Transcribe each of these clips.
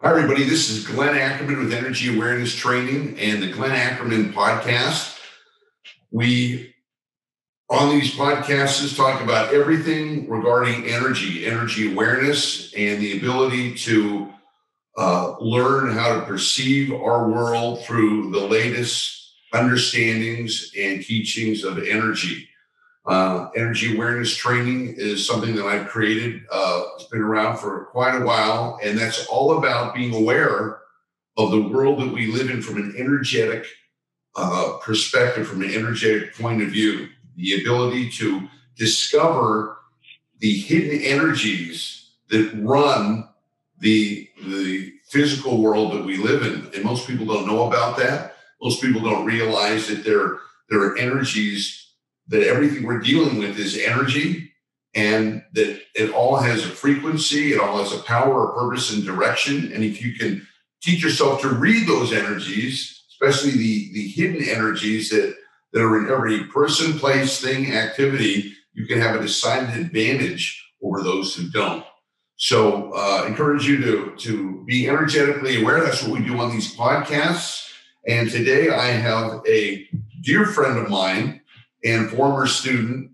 Hi, everybody. This is Glenn Ackerman with Energy Awareness Training and the Glenn Ackerman Podcast. We, on these podcasts, talk about everything regarding energy, energy awareness, and the ability to uh, learn how to perceive our world through the latest understandings and teachings of energy. Uh, energy awareness training is something that I've created. Uh, it's been around for quite a while, and that's all about being aware of the world that we live in from an energetic uh, perspective, from an energetic point of view. The ability to discover the hidden energies that run the the physical world that we live in, and most people don't know about that. Most people don't realize that there there are energies that everything we're dealing with is energy and that it all has a frequency, it all has a power, a purpose, and direction. And if you can teach yourself to read those energies, especially the, the hidden energies that, that are in every person, place, thing, activity, you can have a decided advantage over those who don't. So uh, encourage you to, to be energetically aware. That's what we do on these podcasts. And today I have a dear friend of mine and former student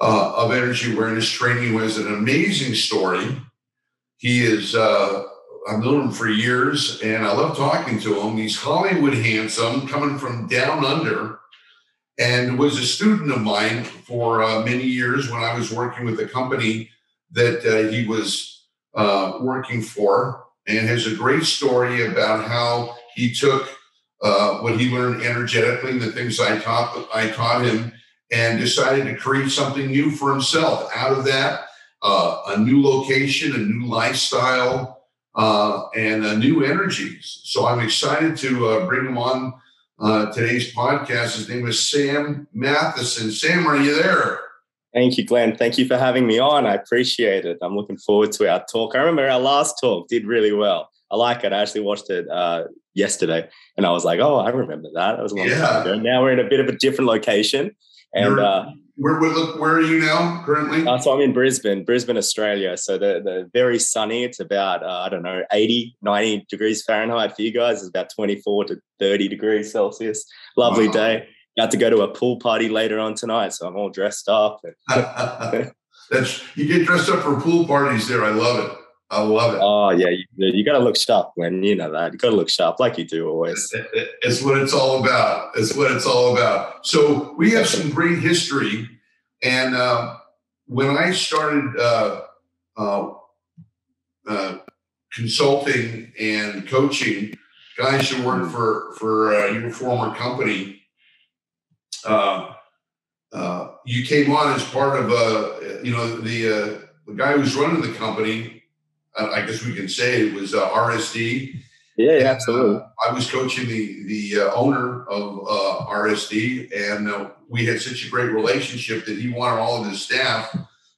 uh, of energy awareness training who has an amazing story. He is, uh, I've known him for years and I love talking to him. He's Hollywood handsome, coming from down under, and was a student of mine for uh, many years when I was working with a company that uh, he was uh, working for, and has a great story about how he took uh, what he learned energetically the things I taught I taught him, and decided to create something new for himself out of that. Uh, a new location, a new lifestyle, uh, and a new energies. So I'm excited to uh, bring him on uh, today's podcast. His name is Sam Matheson. Sam, are you there? Thank you, Glenn. Thank you for having me on. I appreciate it. I'm looking forward to our talk. I remember our last talk did really well. I like it. I actually watched it uh, yesterday, and I was like, "Oh, I remember that. That was a long yeah. time ago." Now we're in a bit of a different location, and uh, where, where, where are you now currently? Uh, so I'm in Brisbane, Brisbane, Australia. So the the very sunny. It's about uh, I don't know 80, 90 degrees Fahrenheit for you guys. It's about 24 to 30 degrees Celsius. Lovely wow. day. Got to go to a pool party later on tonight, so I'm all dressed up. That's you get dressed up for pool parties there. I love it. I love it. Oh yeah, you, you got to look sharp when you know that. You got to look sharp like you do always. It's what it's all about. It's what it's all about. So we have some great history, and uh, when I started uh, uh, uh consulting and coaching guys who work for for uh, your former company, uh, you came on as part of uh, you know the the guy who's running the company I guess we can say it was uh, RSD. Yeah, and, absolutely. Uh, I was coaching the the uh, owner of uh, RSD, and uh, we had such a great relationship that he wanted all of his staff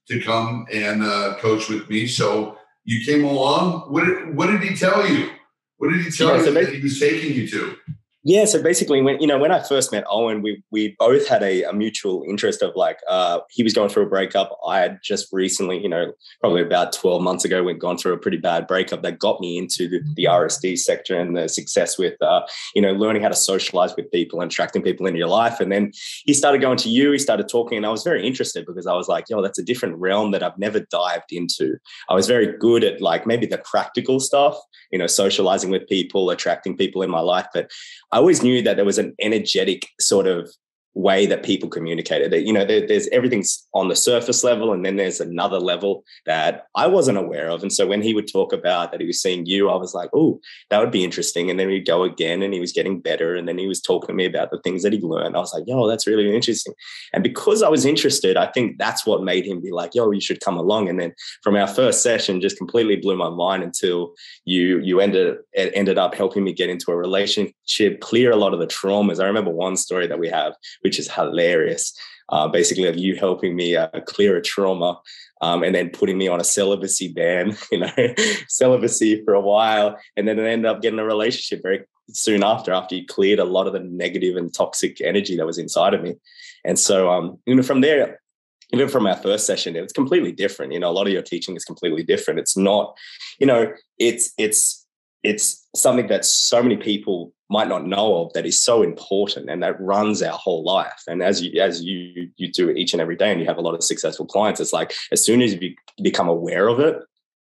to come and uh, coach with me. So you came along. What did, what did he tell you? What did he tell yeah, you so that he was taking you to? Yeah, so basically, when you know when I first met Owen, we we both had a, a mutual interest of like uh, he was going through a breakup. I had just recently, you know, probably about twelve months ago, went gone through a pretty bad breakup that got me into the, the RSD sector and the success with uh, you know learning how to socialize with people and attracting people into your life. And then he started going to you. He started talking, and I was very interested because I was like, yo, that's a different realm that I've never dived into. I was very good at like maybe the practical stuff, you know, socializing with people, attracting people in my life, but I always knew that there was an energetic sort of way that people communicated. That you know there, there's everything's on the surface level and then there's another level that i wasn't aware of. And so when he would talk about that he was seeing you i was like oh that would be interesting. And then we'd go again and he was getting better and then he was talking to me about the things that he learned. I was like yo that's really interesting. And because i was interested i think that's what made him be like yo you should come along. And then from our first session just completely blew my mind until you you ended ended up helping me get into a relationship clear a lot of the traumas i remember one story that we have which is hilarious. Uh, basically, of you helping me uh, clear a trauma um, and then putting me on a celibacy ban, you know, celibacy for a while. And then it ended up getting a relationship very soon after, after you cleared a lot of the negative and toxic energy that was inside of me. And so, um, you know, from there, even from our first session, it's completely different. You know, a lot of your teaching is completely different. It's not, you know, it's, it's, it's something that so many people might not know of that is so important and that runs our whole life. And as you as you you do it each and every day and you have a lot of successful clients it's like as soon as you become aware of it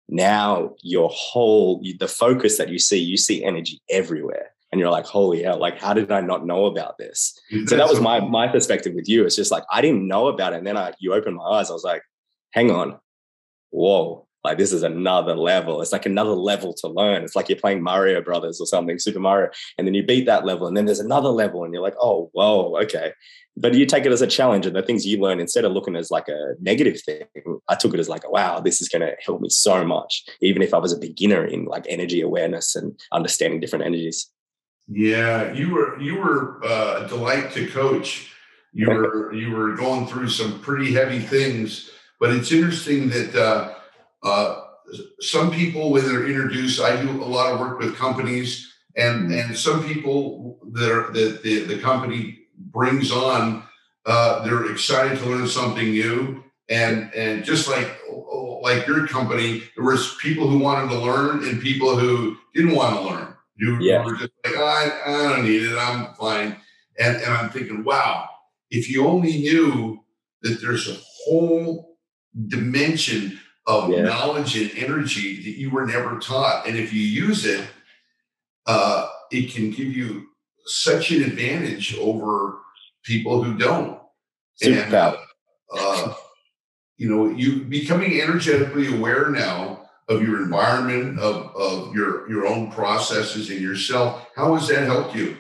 now your whole the focus that you see you see energy everywhere. And you're like holy hell like how did i not know about this? So that was my my perspective with you. It's just like i didn't know about it. And then i you opened my eyes. I was like hang on. Whoa like this is another level. It's like another level to learn. It's like you're playing Mario Brothers or something, Super Mario, and then you beat that level, and then there's another level, and you're like, oh, whoa, okay. But you take it as a challenge, and the things you learn instead of looking as like a negative thing, I took it as like, wow, this is going to help me so much, even if I was a beginner in like energy awareness and understanding different energies. Yeah, you were you were uh, a delight to coach. You were you were going through some pretty heavy things, but it's interesting that. Uh, uh, some people, when they're introduced, I do a lot of work with companies, and and some people that are that the, the company brings on, uh, they're excited to learn something new, and and just like like your company, there was people who wanted to learn and people who didn't want to learn. You yeah. were just like, oh, I, I don't need it, I'm fine. And and I'm thinking, wow, if you only knew that there's a whole dimension of yeah. knowledge and energy that you were never taught. And if you use it, uh, it can give you such an advantage over people who don't. And, uh, uh, you know, you becoming energetically aware now of your environment, of, of your, your own processes and yourself. How has that helped you?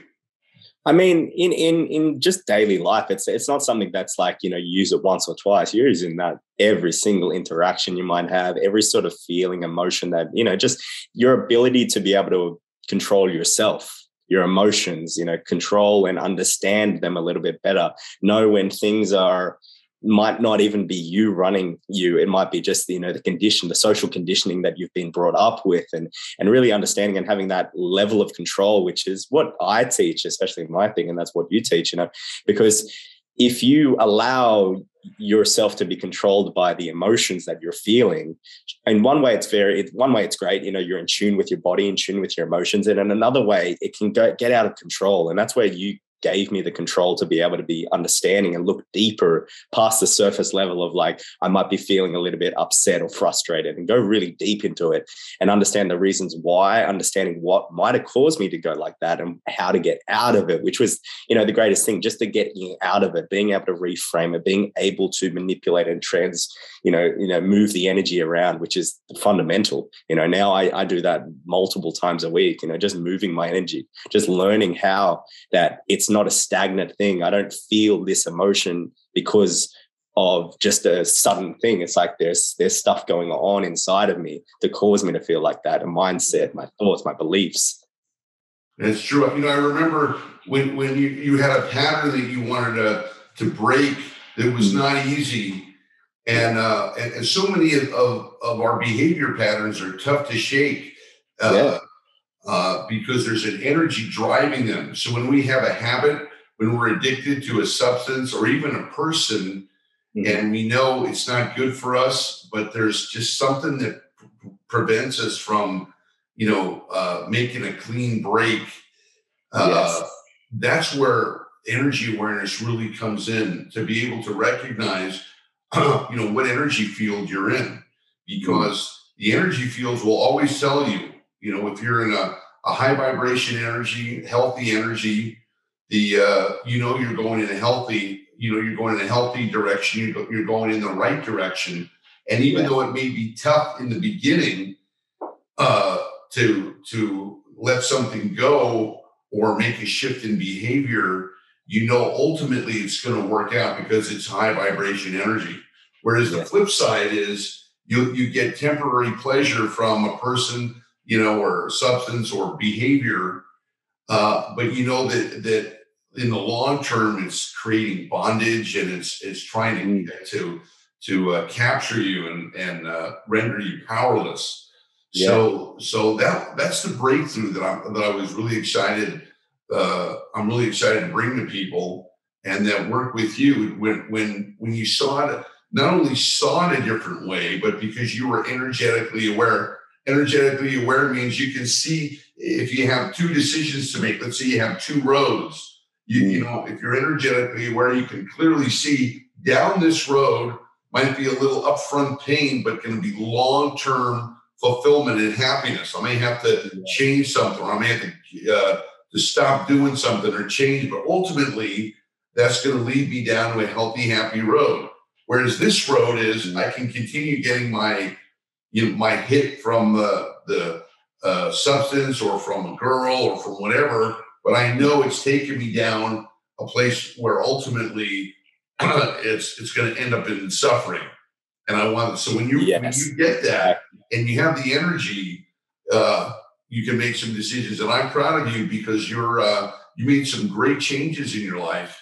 I mean, in in in just daily life, it's it's not something that's like you know you use it once or twice. You're using that every single interaction you might have, every sort of feeling, emotion that you know, just your ability to be able to control yourself, your emotions, you know, control and understand them a little bit better. Know when things are might not even be you running you. It might be just you know the condition the social conditioning that you've been brought up with and and really understanding and having that level of control which is what i teach especially in my thing and that's what you teach you know because if you allow yourself to be controlled by the emotions that you're feeling in one way it's very one way it's great you know you're in tune with your body in tune with your emotions and in another way it can go get out of control and that's where you gave me the control to be able to be understanding and look deeper past the surface level of like I might be feeling a little bit upset or frustrated and go really deep into it and understand the reasons why, understanding what might have caused me to go like that and how to get out of it, which was, you know, the greatest thing, just to get out of it, being able to reframe it, being able to manipulate and trans, you know, you know, move the energy around, which is fundamental. You know, now I, I do that multiple times a week, you know, just moving my energy, just learning how that it's not a stagnant thing. I don't feel this emotion because of just a sudden thing. It's like there's there's stuff going on inside of me to cause me to feel like that. A mindset, my thoughts, my beliefs. That's true. You know, I remember when when you, you had a pattern that you wanted to to break that was mm-hmm. not easy. And, uh, and, and so many of, of, of, our behavior patterns are tough to shake. Uh, yeah uh, because there's an energy driving them. So when we have a habit, when we're addicted to a substance or even a person, mm-hmm. and we know it's not good for us, but there's just something that p- prevents us from, you know, uh, making a clean break. Uh, yes. That's where energy awareness really comes in to be able to recognize, you know, what energy field you're in, because mm-hmm. the energy fields will always tell you you know, if you're in a, a high vibration energy, healthy energy, the uh, you know you're going in a healthy, you know, you're going in a healthy direction. You're, you're going in the right direction, and even yeah. though it may be tough in the beginning uh, to to let something go or make a shift in behavior, you know ultimately it's going to work out because it's high vibration energy. Whereas the flip side is you you get temporary pleasure from a person you know, or substance or behavior. Uh, but you know that that in the long term, it's creating bondage and it's it's trying to mm. to to uh, capture you and and uh, render you powerless. Yeah. So so that that's the breakthrough that I that I was really excited. Uh, I'm really excited to bring to people and that work with you when when when you saw it not only saw it a different way, but because you were energetically aware energetically aware means you can see if you have two decisions to make. Let's say you have two roads. You, you know, if you're energetically aware, you can clearly see down this road might be a little upfront pain, but can be long term fulfillment and happiness. I may have to change something, or I may have to uh, to stop doing something or change, but ultimately that's going to lead me down to a healthy, happy road. Whereas this road is, mm-hmm. I can continue getting my you might hit from the the uh, substance or from a girl or from whatever, but I know it's taking me down a place where ultimately it's it's going to end up in suffering. And I want so when you yes. when you get that and you have the energy, uh, you can make some decisions. And I'm proud of you because you're uh, you made some great changes in your life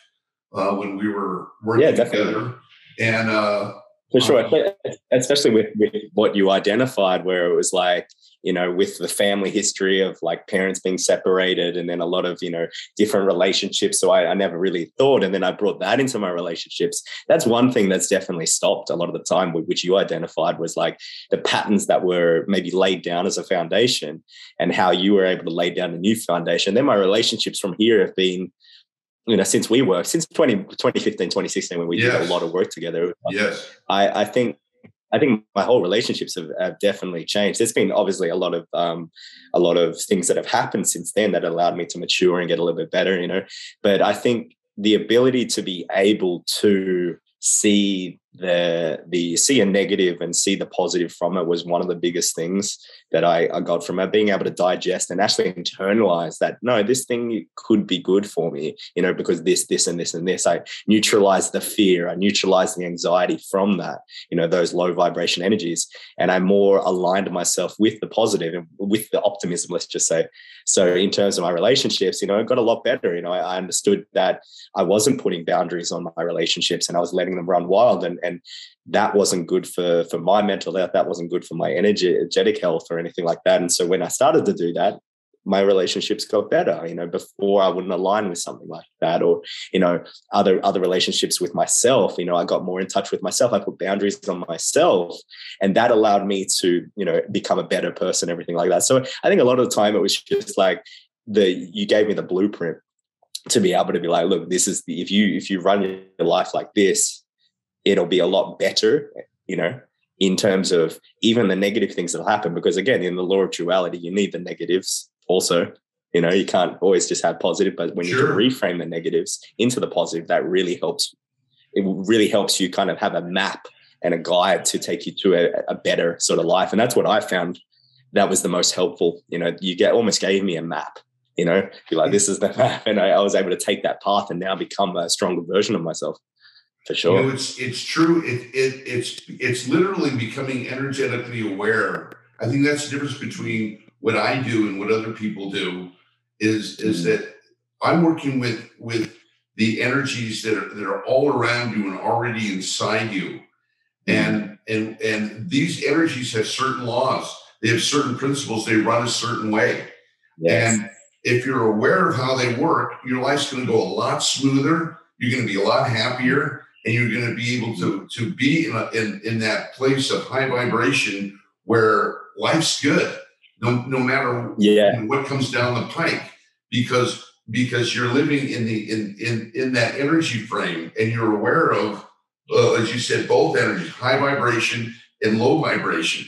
uh, when we were working yeah, together. And uh, for sure, um, especially with, with what you identified, where it was like, you know, with the family history of like parents being separated and then a lot of, you know, different relationships. So I, I, never really thought. And then I brought that into my relationships. That's one thing that's definitely stopped a lot of the time, which you identified was like the patterns that were maybe laid down as a foundation and how you were able to lay down a new foundation. Then my relationships from here have been you know, since we worked, since 20, 2015, 2016, when we yes. did a lot of work together. Yes. I, I think I think my whole relationships have, have, definitely changed. There's been obviously a lot of um, a lot of things that have happened since then that allowed me to mature and get a little bit better, you know. But I think the ability to be able to see the the see a negative and see the positive from it was one of the biggest things that I, I got from it. Being able to digest and actually internalize that no this thing could be good for me you know because this this and this and this. I neutralize the fear i neutralize the anxiety from that you know those low vibration energies. And i more aligned myself with the positive and with the optimism let's just say. So in terms of my relationships you know it got a lot better you know I, I understood that i wasn't putting boundaries on my relationships and i was letting them run wild and and that wasn't good for for my mental health that wasn't good for my energetic health or anything like that. And so when i started to do that my relationships got better you know before i wouldn't align with something like that or you know other other relationships with myself you know i got more in touch with myself i put boundaries on myself and that allowed me to you know become a better person everything like that. So i think a lot of the time it was just like the you gave me the blueprint to be able to be like look this is the if you if you run your life like this it'll be a lot better, you know, in terms of even the negative things that'll happen. Because again, in the law of duality, you need the negatives also. You know, you can't always just have positive, but when sure. you can reframe the negatives into the positive, that really helps. It really helps you kind of have a map and a guide to take you to a, a better sort of life. And that's what I found that was the most helpful. You know, you get almost gave me a map you know, be like, this is the map. And I, I, was able to take that path and now become a stronger version of myself for sure. You know, it's it's true. It, it it's it's literally becoming energetically aware. I think that's the difference between what I do and what other people do. Is is mm. that I'm working with with the energies that are that are all around you and already inside you, and and and these energies have certain laws. They have certain principles. They run a certain way, yes. and if you're aware of how they work, your life's going to go a lot smoother. You're going to be a lot happier and you're going to be able to to be in, a, in in that place of high vibration where life's good no no matter yeah. what comes down the pike because because you're living in the in in in that energy frame and you're aware of uh, as you said both energies high vibration and low vibration.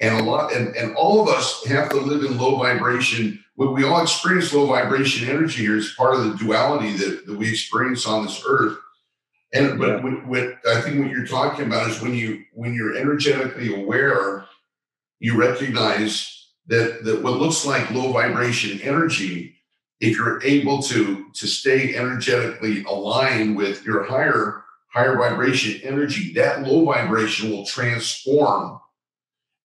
And a lot and, and all of us have to live in low vibration. We all experience low vibration energy here is part of the duality that, that we experience on this earth and but yeah. what, what I think what you're talking about is when you when you're energetically aware, you recognize that that what looks like low vibration energy, if you're able to to stay energetically aligned with your higher higher vibration energy, that low vibration will transform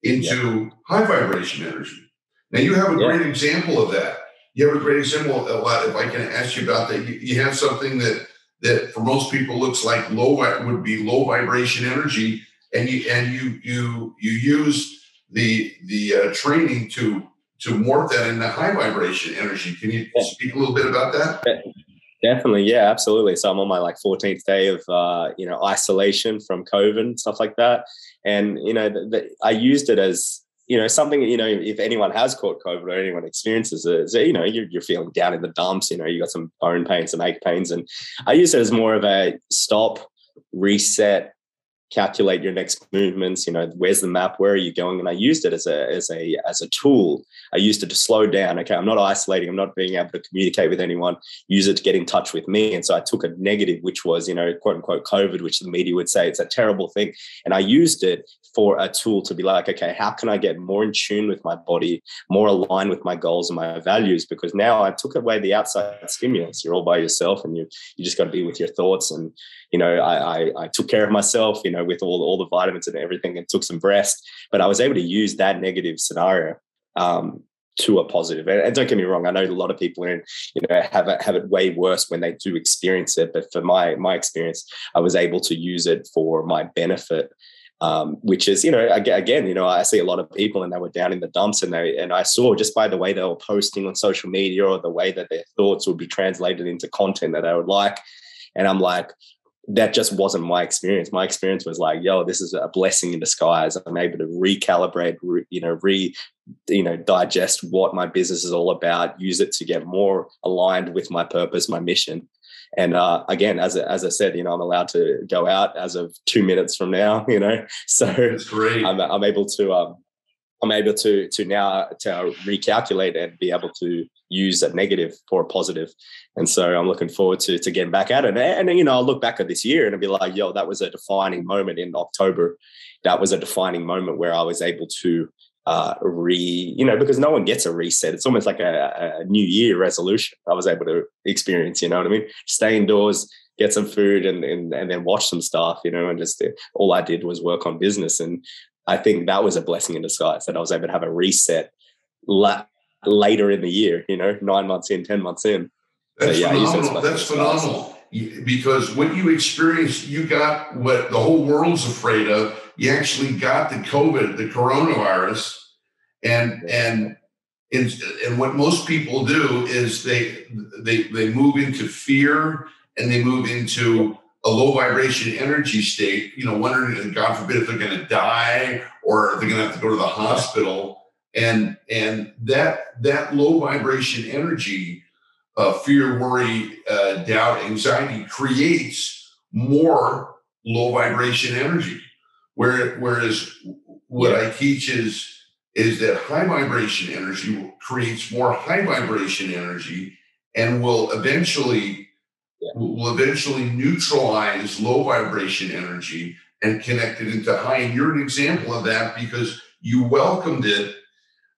into yeah. high vibration energy. Now you have a yeah. great example of that. You have a great example of that. If I can ask you about that, you, you have something that that for most people looks like low would be low vibration energy, and you and you you you use the the uh, training to to morph that into high vibration energy. Can you speak a little bit about that? Definitely, yeah, absolutely. So I'm on my like 14th day of uh, you know isolation from COVID and stuff like that, and you know the, the, I used it as you know, something, you know, if anyone has caught COVID or anyone experiences it, you know, you're, you're feeling down in the dumps, you know, you got some bone pains, some ache pains. And I use it as more of a stop, reset, calculate your next movements you know where's the map where are you going? And i used it as a as a as a tool. I used it to slow down okay i'm not isolating i'm not being able to communicate with anyone use it to get in touch with me. And so i took a negative which was you know quote unquote covid which the media would say it's a terrible thing. And i used it for a tool to be like okay how can i get more in tune with my body more aligned with my goals and my values because now i took away the outside stimulus you're all by yourself and you you just got to be with your thoughts and you know, I, I, I, took care of myself, you know, with all, all the vitamins and everything and took some rest. But I was able to use that negative scenario um, to a positive. And, don't get me wrong, I know a lot of people in, you know, have it, have it way worse when they do experience it. But for my my experience, I was able to use it for my benefit. Um, which is, you know, again, you know, I see a lot of people and they were down in the dumps and they, and I saw just by the way they were posting on social media or the way that their thoughts would be translated into content that I would like. And I'm like, that just wasn't my experience. My experience was like, yo, this is a blessing in disguise. I'm able to recalibrate, re, you know, re, you know, digest what my business is all about, use it to get more aligned with my purpose, my mission. And uh, again, as as I said, you know, I'm allowed to go out as of two minutes from now. You know, so I'm, I'm able to um, I'm able to to now to recalculate and be able to use a negative for a positive. And so I'm looking forward to to getting back at it. And, and you know, I'll look back at this year and I'll be like, yo, that was a defining moment in October. That was a defining moment where I was able to uh, re, you know, because no one gets a reset. It's almost like a, a new year resolution. I was able to experience, you know what I mean? Stay indoors, get some food and, and, and then watch some stuff, you know, and just uh, all I did was work on business. And I think that was a blessing in disguise that I was able to have a reset la- later in the year, you know, nine months in, 10 months in. That's yeah, phenomenal. That's phenomenal. Because what you experienced, you got what the whole world's afraid of. You actually got the COVID, the coronavirus, and and and, what most people do is they they they move into fear and they move into a low vibration energy state, you know, wondering, God forbid, if they're going to die or they're going to have to go to the hospital. And and that that low vibration energy, uh, fear, worry, uh, doubt, anxiety creates more low vibration energy. Where, whereas what. I teach is is that high vibration energy creates more high vibration energy and will eventually yeah. will eventually neutralize low vibration energy and connect it into high. And you're an example of that because you welcomed it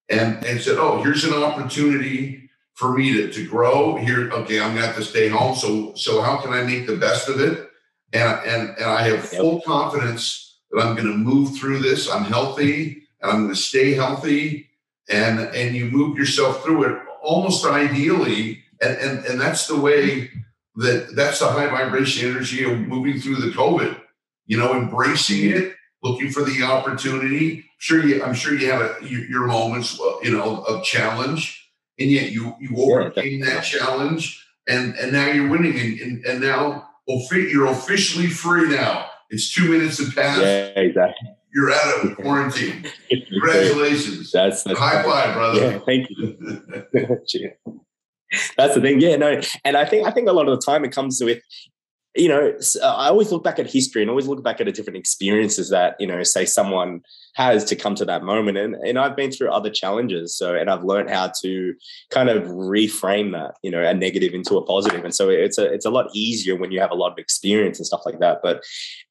and, and said, oh, here's an opportunity for me to, to grow here. Okay, I'm gonna have to stay home. So so how can I make the best of it? And and, and I have full confidence that I'm gonna move through this. I'm healthy and I'm gonna stay healthy. And and you move yourself through it almost ideally. And and, and that's the way that that's the high vibration energy of moving through the COVID. You know, embracing it, looking for the opportunity. Sure, you, I'm sure you have a, your moments, uh, you know, of challenge, and yet you you overcame that challenge, and and now you're winning, and and, and now you're officially free now. It's two minutes to pass. Yeah, exactly. You're out of quarantine. Congratulations. That's, high five, brother. Yeah, thank you. That's the thing. Yeah, no. And I think I think a lot of the time it comes with you know, I always look back at history and always look back at the different experiences that, you know, say someone has to come to that moment. And, and I've been through other challenges. So, and I've learned how to kind of reframe that, you know, a negative into a positive. And so it's a, it's a lot easier when you have a lot of experience and stuff like that. But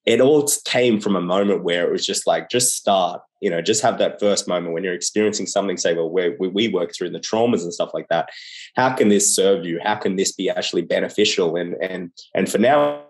it all came from a moment where it was just like, just start, you know, just have that first moment when you're experiencing something, say, well, where we work through the traumas and stuff like that. How can this serve you? How can this be actually beneficial? And, and, and for now,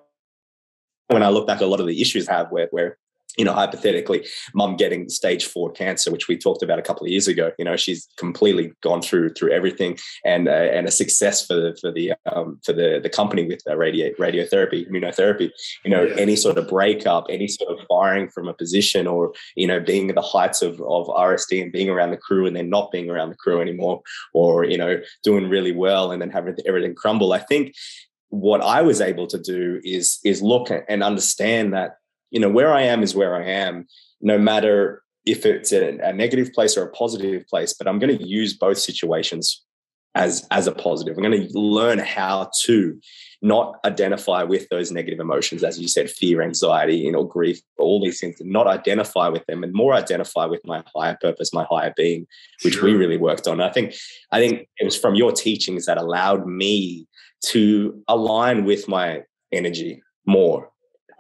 when I look back a lot of the issues I have where, where you know, hypothetically, mum getting stage four cancer, which we talked about a couple of years ago. You know, she's completely gone through through everything, and uh, and a success for the for the um, for the the company with uh, radio radiotherapy, immunotherapy. You know, yeah. any sort of breakup, any sort of firing from a position, or you know, being at the heights of of RSD and being around the crew, and then not being around the crew anymore, or you know, doing really well and then having everything crumble. I think what I was able to do is is look and understand that you know where i am is where i am no matter if it's a, a negative place or a positive place, but I'm going to use both situations as as a positive. I'm going to learn how to not identify with those negative emotions, as you said, fear, anxiety, you know, grief, all these things, and not identify with them and more identify with my higher purpose, my higher being, which sure. we really worked on. I think I think it was from your teachings that allowed me to align with my energy more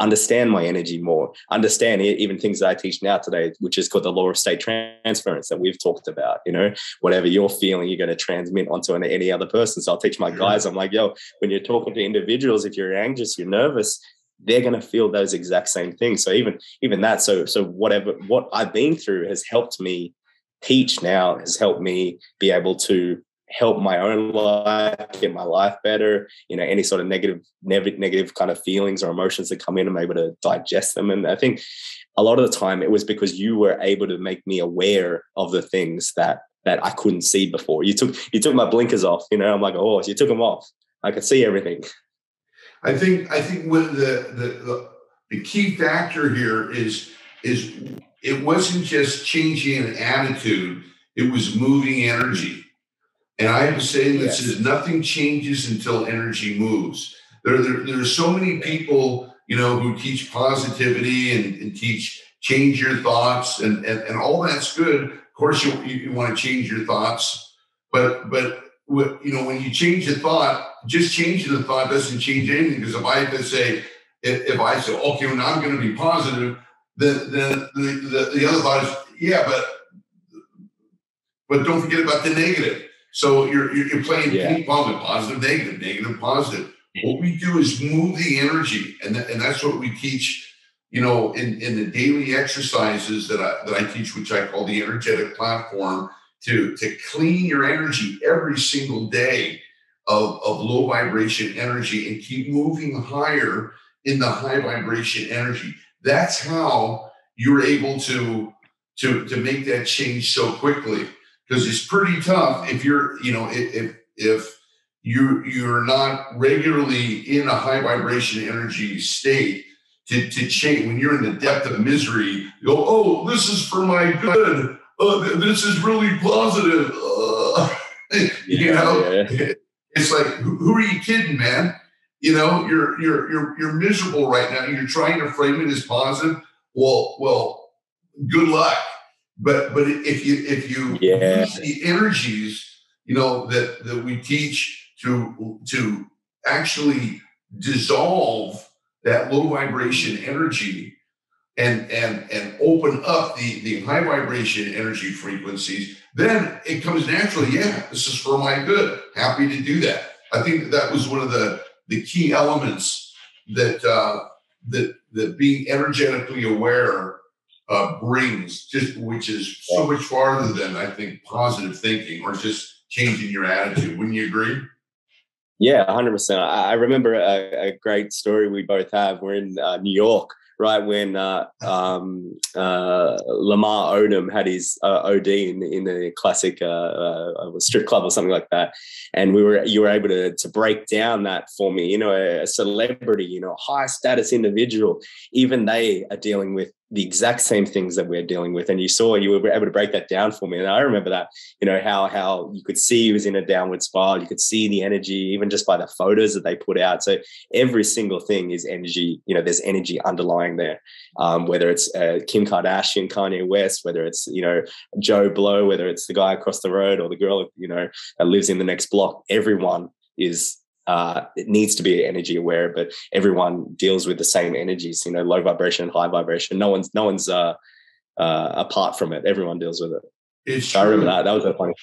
understand my energy more, understand even things that I teach now today, which is called the law of state transference that we've talked about. You know, whatever you're feeling, you're going to transmit onto any other person. So I'll teach my mm-hmm. guys, I'm like, yo, when you're talking to individuals, if you're anxious, you're nervous, they're going to feel those exact same things. So even even that, so so whatever what I've been through has helped me teach now has helped me be able to help my own life, get my life better. You know, any sort of negative, negative, kind of feelings or emotions that come in, I'm able to digest them. And I think a lot of the time it was because you were able to make me aware of the things that that I couldn't see before. You took you took my blinkers off. You know, I'm like horse. You took them off. I could see everything. I think I think what the the, the, the key factor here is is it wasn't just changing an attitude; it was moving energy and I have a saying that yes. says nothing changes until energy moves. There, there, there, are so many people, you know, who teach positivity and, and teach change your thoughts and, and, and all that's good. Of course, you, you want to change your thoughts, but, but what, you know, when you change a thought, just changing the thought doesn't change anything. Because if I have to say, if, if I say, okay, well, now I'm going to be positive, then, then the, the, the other thought is, yeah, but, but don't forget about the negative so you're you're playing yeah. ping pong with positive, negative, negative, positive. What we do is move the energy, and th- and that's what we teach. You know, in in the daily exercises that I that I teach, which I call the energetic platform, to to clean your energy every single day of of low vibration energy and keep moving higher in the high vibration energy. That's how you're able to to to make that change so quickly because it's pretty tough if you're, you know, if if you you're not regularly in a high vibration energy state to, to change when you're in the depth of misery, you go, oh, this is for my good. Uh, this is really positive. Uh, you yeah, know, yeah. it's like, who, who are you kidding, man? You know, you're you're you're you're miserable right now. You're trying to frame it as positive. Well, well, good luck but but if you if you yeah. use the energies, you know that that we teach to to actually dissolve that low vibration energy and and and open up the the high vibration energy frequencies then it comes naturally yeah this is for my good. Happy to do that. I think that, that was one of the the key elements that uh that that being energetically aware uh, brings, just which is so much farther than I think positive thinking or just changing your attitude. Wouldn't you agree? Yeah, hundred percent. I remember a, a, great story we both have. We're in uh, New York, right when uh, um, uh, Lamar Odom had his uh, OD in, in the classic uh, uh, strip club or something like that, and we were you were able to to break down that for me. You know, a celebrity, you know, high status individual, even they are dealing with the exact same things that we're dealing with. And you saw you were able to break that down for me. And I remember that, you know, how how you could see he was in a downward spiral. You could see the energy even just by the photos that they put out. So every single thing is energy. You know, there's energy underlying there. Um, whether it's uh, Kim Kardashian, Kanye West, whether it's you know Joe Blow, whether it's the guy across the road or the girl you know that lives in the next block. Everyone is uh, it needs to be energy aware, but everyone deals with the same energies, you know, low vibration and high vibration. No one's no one's uh, uh, apart from it. Everyone deals with it. It's I remember that. That was a funny.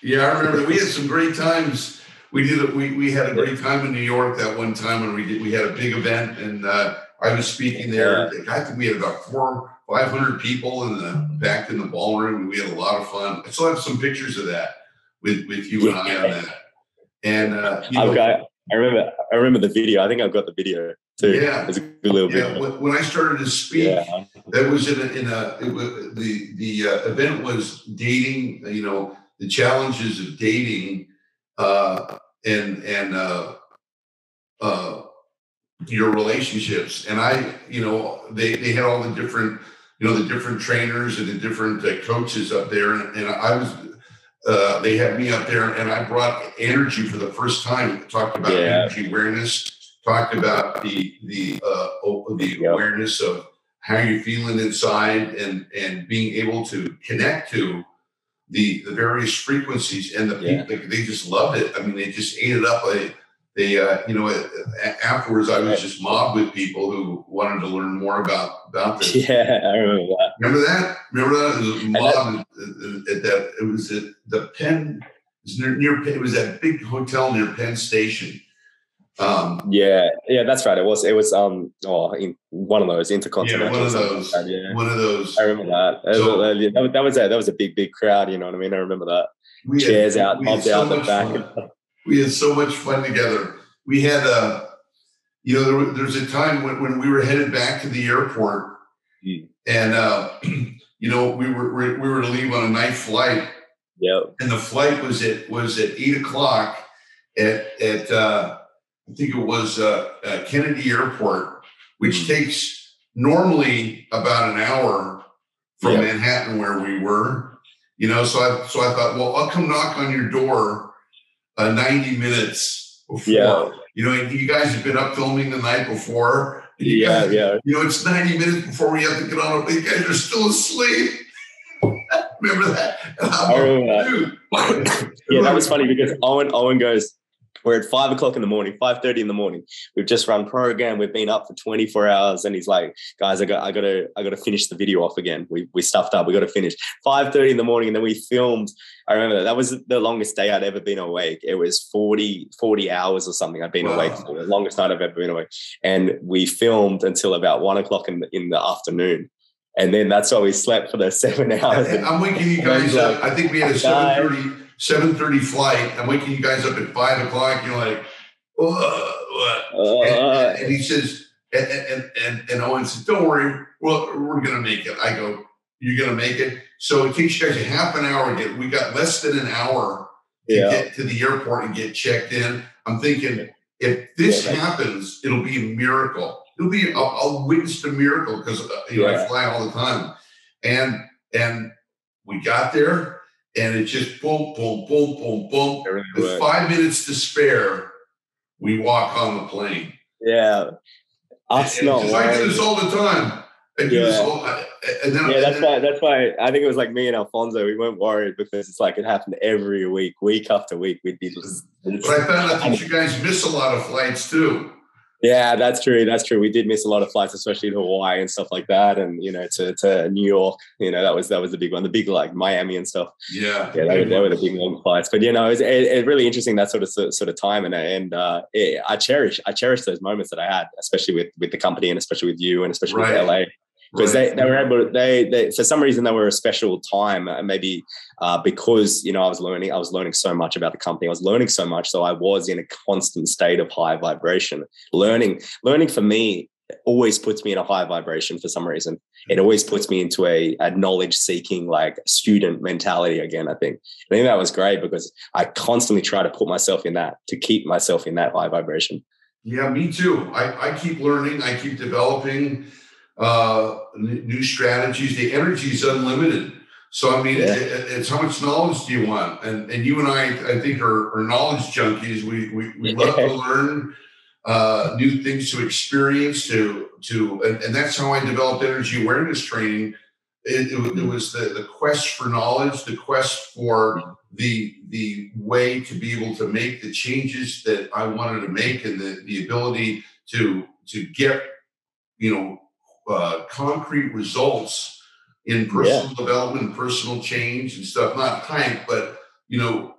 Yeah, I remember we had some great times. We did it. We, we had a great time in New York that one time when we did. We had a big event, and uh, I was speaking there. I think we had about four, five hundred people in the back in the ballroom, and we had a lot of fun. I still have some pictures of that with with you yeah. and I on that. And uh, you know, got I remember. I remember the video. I think I've got the video too. Yeah, it's a good little yeah. Video. When I started to speak, yeah. that was in a, in a it was, the the uh, event was dating. You know, the challenges of dating, uh, and and uh, uh, your relationships. And I, you know, they they had all the different you know, the different trainers and the different uh, coaches up there. And, and I was, uh, they had me up there and I brought energy for the first time. Talked about Yeah. energy awareness, talked about the, the, uh, the Yep. awareness of how you're feeling inside and, and being able to connect to the, the various frequencies and the Yeah. people, they just loved it. I mean, they just ate it up. They, uh, you know, afterwards I was just mobbed with people who wanted to learn more about, about this. Yeah, I remember that. Remember that? Remember that? It was a that- at, at- at that. It was at the Penn. It was near, near. Penn- It was that big hotel near Penn Station. Um, Yeah, yeah, that's right. It was it was um oh in one of those intercontinental. Yeah, one of those. like that, yeah. one of those. I remember that. That, So- was, that, was, that was a that was a big big crowd. You know what I mean? I remember that. We had- Chairs out, mobbed so out the back. We had so much fun together. We had, a, you know, there, was- there was a time when, when we were headed back to the airport, Mm. and uh, you know, we were we we were to leave on a night flight, Yep. and the flight was at was at eight o'clock at at uh, I think it was uh, uh, Kennedy Airport, which Mm. takes normally about an hour from Yeah. Manhattan where we were. You know, so I so I thought, well, I'll come knock on your door uh, ninety minutes before. Yeah. You know, you guys have been up filming the night before. Yeah, guys- yeah. You know, it's ninety minutes before we have to get on. You guys are still asleep. Remember that? I remember that. Dude. Yeah, that was funny because Owen Owen goes, we're at five o'clock in the morning, five thirty in the morning. We've just run program. We've been up for twenty four hours, and he's like, "Guys, I got, I got to, I got to finish the video off again. We we stuffed up. We got to finish five thirty in the morning, and then we filmed. I remember that. that was the longest day I'd ever been awake. It was 40, 40 hours or something. I'd been Wow. awake for the longest night I've ever been awake, and we filmed until about one o'clock in the, in the afternoon, and then that's why we slept for the seven hours. And I'm waking you guys up. I think we had a 7:30, 7:30 flight. I'm waking you guys up at five o'clock. You're like? Uh, And, and he says, and, and and and Owen says, "Don't worry, well, we're gonna make it." I go, "You're gonna make it." So it takes you guys a half an hour to get. We got less than an hour to yeah. get to the airport and get checked in. I'm thinking, if this Yeah, happens, it'll be a miracle. It'll be. I'll, I'll witness the miracle because uh, you know I fly all the time, and and we got there, and it just boom, boom, boom, boom, boom. Everything With worked. five minutes to spare, we walk on the plane. Yeah. Us And- not because I do this all the time. I do this Yeah. all. I, and then Yeah, and that's then- why. That's why I think it was like me and Alfonso. We weren't worried because it's like it happened every week, week after week. We'd be just. But I found out that you guys miss a lot of flights too. Yeah, that's true. That's true. We did miss a lot of flights, especially to Hawaii and stuff like that, and you know, to, to New York. You know, that was that was the big one. The big like Miami and stuff. Yeah. Yeah, they were, they were the big long flights. But you know, it's it, it really interesting that sort of sort of time, and and uh, it, I cherish I cherish those moments that I had, especially with with the company and especially with you and especially Right. with LA. Because Right. they, they were able to, they, they for some reason they were a special time uh, maybe uh, because you know I was learning I was learning so much about the company I was learning so much so I was in a constant state of high vibration learning learning for me always puts me in a high vibration for some reason it always puts me into a, a knowledge seeking like student mentality again I think I think that was great because I constantly try to put myself in that to keep myself in that high vibration Yeah, me too. I, I keep learning. I keep developing uh, new strategies. The energy is unlimited. So I mean, Yeah. it, it- it's how much knowledge do you want? And and you and I, I think, are, are knowledge junkies. We we, we love to learn uh, new things, to experience, to to, and, and that's how I developed energy awareness training. It, it, it was the, the quest for knowledge, the quest for the the way to be able to make the changes that I wanted to make, and the the ability to to get you know uh, concrete results in personal development, personal change, and stuff. Not hype, but you know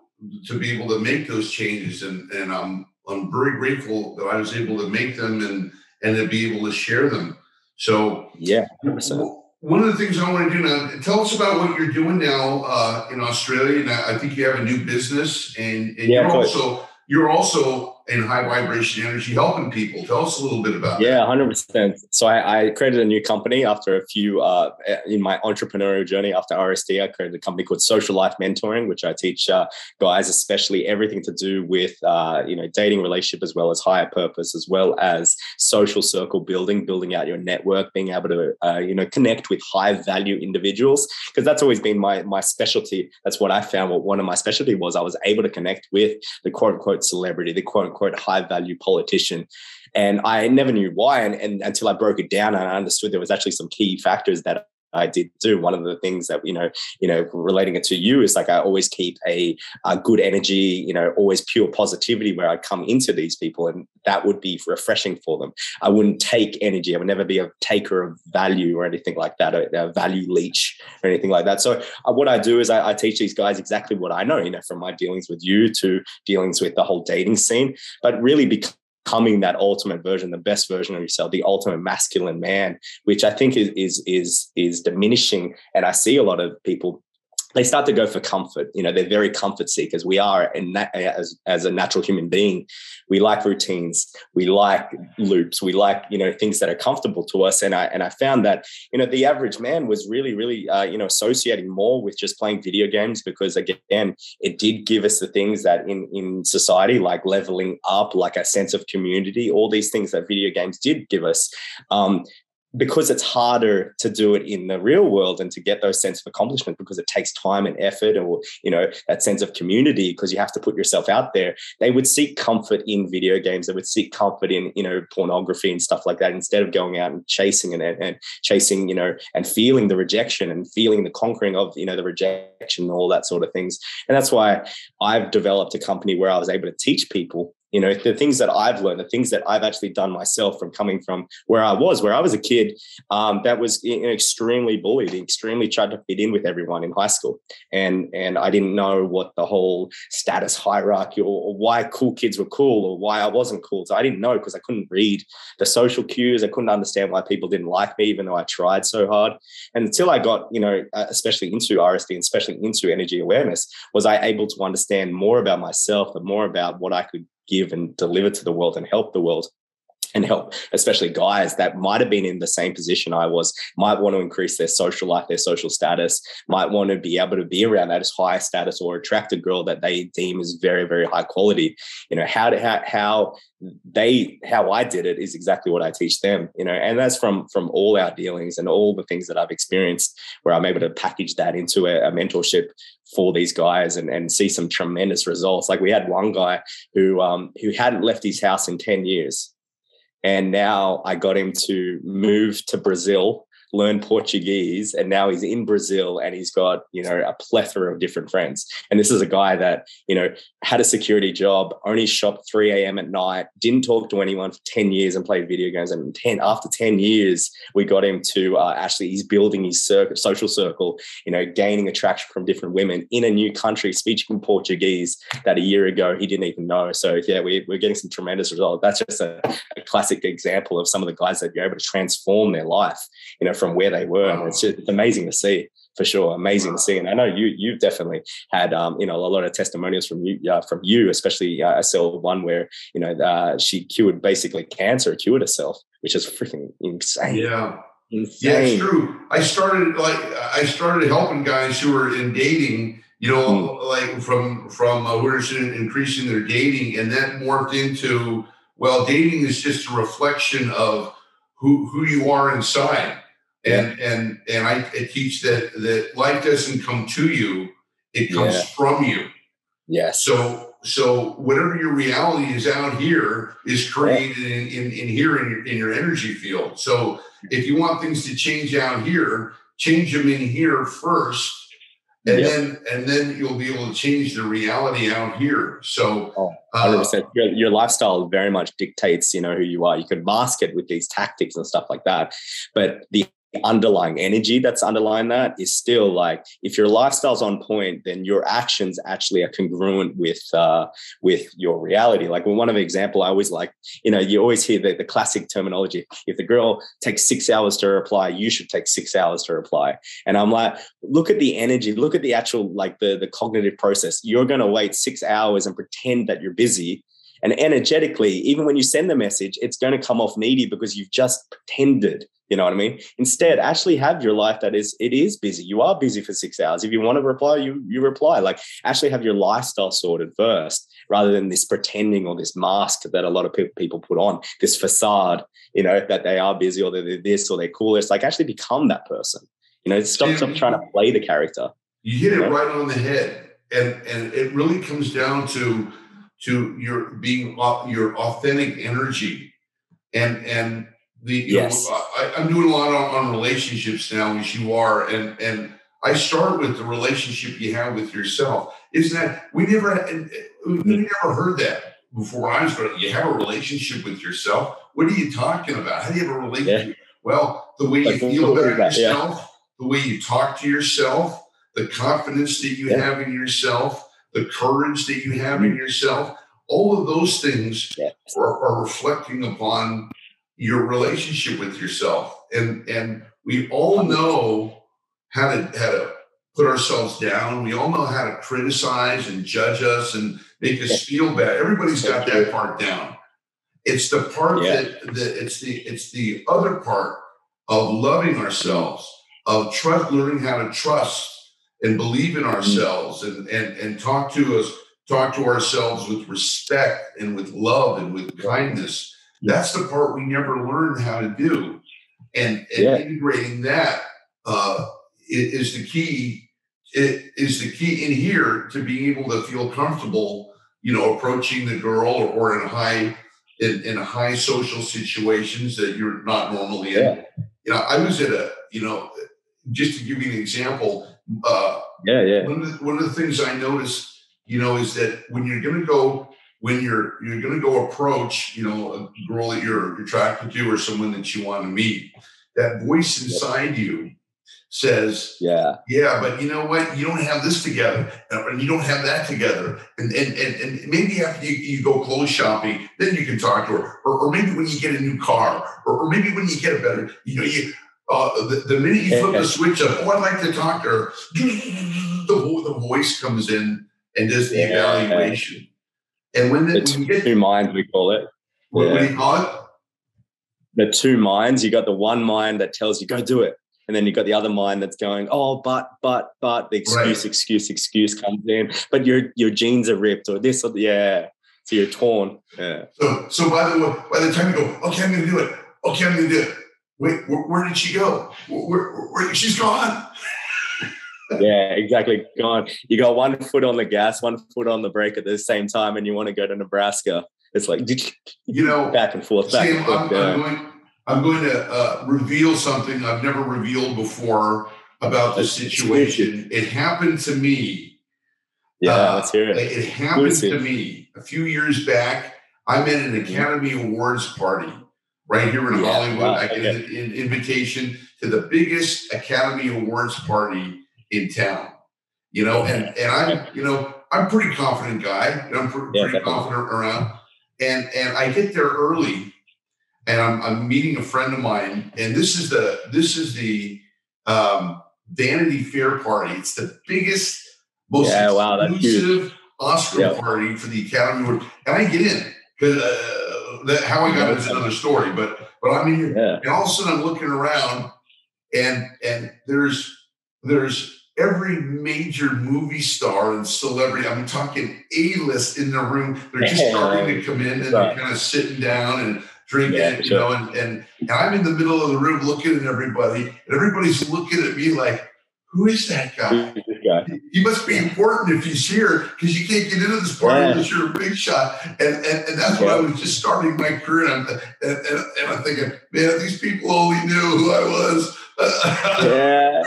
to be able to make those changes, and and I'm I'm very grateful that I was able to make them and and to be able to share them. So yeah 100%. one of the things I want to do now, tell us about what you're doing now uh, in Australia. And I I think you have a new business, and, and Yeah, you're also you're also in high vibration energy, helping people. Tell us a little bit about yeah, hundred percent. So I, I, created a new company after a few uh, in my entrepreneurial journey after RSD. I created a company called Social Life Mentoring, which I teach uh, guys, especially everything to do with uh, you know dating, relationship, as well as higher purpose, as well as social circle building, building out your network, being able to uh, you know connect with high value individuals because that's always been my my specialty. That's what I found. What one of my specialty was, I was able to connect with the quote unquote celebrity, the quote unquote high value politician. And I never knew why. And, and until I broke it down and I understood there was actually some key factors that I did do. One of the things that you know, you know, relating it to you is like I always keep a, a good energy, you know, always pure positivity where I come into these people, and that would be refreshing for them. I wouldn't take energy. I would never be a taker of value or anything like that, a, value leech or anything like that. So uh, what I do is I, I teach these guys exactly what I know, you know, from my dealings with you to dealings with the whole dating scene, but really because becoming that ultimate version, the best version of yourself, the ultimate masculine man, which I think is is is is diminishing. And I see a lot of people they start to go for comfort. You know, they're very comfort seekers. We are, and as as a natural human being, we like routines, we like loops, we like you know things that are comfortable to us. And I and I found that you know the average man was really really uh, you know associating more with just playing video games because again, it did give us the things that in in society like leveling up, like a sense of community, all these things that video games did give us. Um, because it's harder to do it in the real world and to get those sense of accomplishment because it takes time and effort or you know that sense of community because you have to put yourself out there they would seek comfort in video games. They would seek comfort in you know pornography and stuff like that instead of going out and chasing and, and chasing you know and feeling the rejection and feeling the conquering of you know the rejection and all that sort of things. And that's why i've developed a company where i was able to teach people you know the things that i've learned the things that i've actually done myself from coming from where i was where i was a kid um, that was you know, extremely bullied extremely tried to fit in with everyone in high school. And and i didn't know what the whole status hierarchy or, or why cool kids were cool or why i wasn't cool. So i didn't know because i couldn't read the social cues. I couldn't understand why people didn't like me even though i tried so hard. And until i got you know uh, especially into rsd and especially into energy awareness was i able to understand more about myself and more about what i could give and deliver to the world and help the world and help, especially guys that might have been in the same position I was, might want to increase their social life, their social status, might want to be able to be around that as high status or attract a girl that they deem is very, very high quality. You know, how to how how they how I did it is exactly what I teach them, you know, and that's from from all our dealings and all the things that I've experienced where I'm able to package that into a, a mentorship for these guys and, and see some tremendous results. Like we had one guy who um, who hadn't left his house in 10 years and now I got him to move to Brazil learn Portuguese, and now he's in Brazil and he's got you know a plethora of different friends. And this is a guy that you know had a security job, only shopped 3 a.m. at night, didn't talk to anyone for 10 years, and played video games. And 10 after 10 years, we got him to uh, actually he's building his social circle, you know, gaining attraction from different women in a new country, speaking Portuguese that a year ago he didn't even know. So yeah, we, we're getting some tremendous results. That's just a, a classic example of some of the guys that you're able to transform their life, you know, from where they were. And it's just it's amazing to see for sure. Amazing to see. And I know you you've definitely had um, you know a lot of testimonials from you uh, from you, especially uh, saw one where you know uh, she cured basically cancer, cured herself, which is freaking insane. Yeah. Insane. Yeah, it's true. I started like I started helping guys who were in dating, you know, mm. like from from uh, who are increasing their dating, and that morphed into well, dating is just a reflection of who who you are inside and and and I, I, teach that that life doesn't come to you; it comes yeah. from you. Yes. So so whatever your reality is out here is created yeah. in, in, in here in your in your energy field. So if you want things to change out here, change them in here first. And yep. then and then you'll be able to change the reality out here. So oh, uh, your, your lifestyle very much dictates, you know, who you are. You can mask it with these tactics and stuff like that. But the underlying energy that's underlying that is still like if your lifestyle's on point then your actions actually are congruent with uh with your reality. Like one of the example i always like you know you always hear the, the classic terminology if the girl takes six hours to reply you should take six hours to reply. And i'm like look at the energy look at the actual like the the cognitive process. You're going to wait six hours and pretend that you're busy And energetically, even when you send the message, it's going to come off needy because you've just pretended. You know what I mean? Instead, actually have your life that is it is busy. You are busy for six hours. If you want to reply, you you reply. Like actually have your lifestyle sorted first, rather than this pretending or this mask that a lot of people put on, this facade. You know that they are busy or they're this or they're cool. It's like actually become that person. You know, stop, stop trying to play the character. You hit it you know? right on the head, and and it really comes down to to your being your authentic energy and and the yes. know, I, am doing a lot on, on relationships now as you are and and i start with the relationship you have with yourself isn't that we never we mm-hmm. never heard that before i was you have a relationship with yourself what are you talking about how do you have a relationship yeah. well the way you feel about yourself yeah. the way you talk to yourself the confidence that you yeah. have in yourself the courage that you have in mm-hmm. yourself, all of those things yes. are, are, reflecting upon your relationship with yourself. And and we all know how to how to put ourselves down. We all know how to criticize and judge us and make us yes. feel bad. Everybody's got that part down. It's the part yeah. that, that it's the it's the other part of loving ourselves, of trust, learning how to trust and believe in mm. ourselves and, and, and talk to us, talk to ourselves with respect and with love and with kindness. That's the part we never learned how to do. And, and yeah. integrating that uh, is the key. It is the key in here to being able to feel comfortable, you know, approaching the girl or, or in high in, in high social situations that you're not normally in. Yeah. You know, I was at a, you know, just to give you an example, uh, yeah, yeah. One of, the, one of the things I noticed, you know, is that when you're going to go, when you're you're going to go approach, you know, a girl that you're attracted to or someone that you want to meet, that voice inside you says, "Yeah, yeah, but you know what? You don't have this together, and you don't have that together, and and and, and maybe after you, you go clothes shopping, then you can talk to her, or, or maybe when you get a new car, or, or maybe when you get a better, you know, you uh, the, the, minute you flip the switch up, oh, I'd like to talk to her, the, the voice comes in and does the evaluation. And when, the, you get two minds, we call it. What, yeah. what do you call it? The two minds. You got the one mind that tells you go do it, and then you've got the other mind that's going, oh, but, but, but. The excuse, right. excuse, excuse comes in. But your your jeans are ripped, or this, or yeah. So you're torn. Yeah. So, so by the way, by the time you go, okay, I'm to do it. Okay, I'm to do it wait, where, where did she go? Where, where, she's gone. yeah, exactly. Gone. You got one foot on the gas, one foot on the brake at the same time, and you want to go to Nebraska. It's like you know, back and forth. Back and forth I'm, I'm, going, I'm, going, to uh, reveal something I've never revealed before about the situation. It happened to me. Yeah, uh, let's hear it. It happened to me a few years back. I'm at an Academy Awards party right here in yeah, Hollywood. Wow, I get okay. an, an invitation to the biggest Academy Awards party in town. You know, and and I'm you know I'm pretty confident guy. I'm pretty, yeah, pretty confident around, and and I get there early, and I'm I'm meeting a friend of mine, and this is the this is the um, Vanity Fair party. It's the biggest, most yeah, exclusive wow, Oscar yep. party for the Academy Award, and I get in because. Uh, that how I got it is another story. But but I mean, yeah. and all of a sudden I'm looking around, and and there's there's every major movie star and celebrity. I'm talking A list in the room. They're just starting to come in and they're kind of sitting down and drinking, yeah, you sure. know, and, and and I'm in the middle of the room looking at everybody, and everybody's looking at me like who is that guy? guy? He must be important if he's here because you can't get into this party yeah. unless you're a big shot. And, and, and that's yeah. when I was just starting my career. And I'm, and, and, and I'm thinking, man, these people only knew who I was. yeah.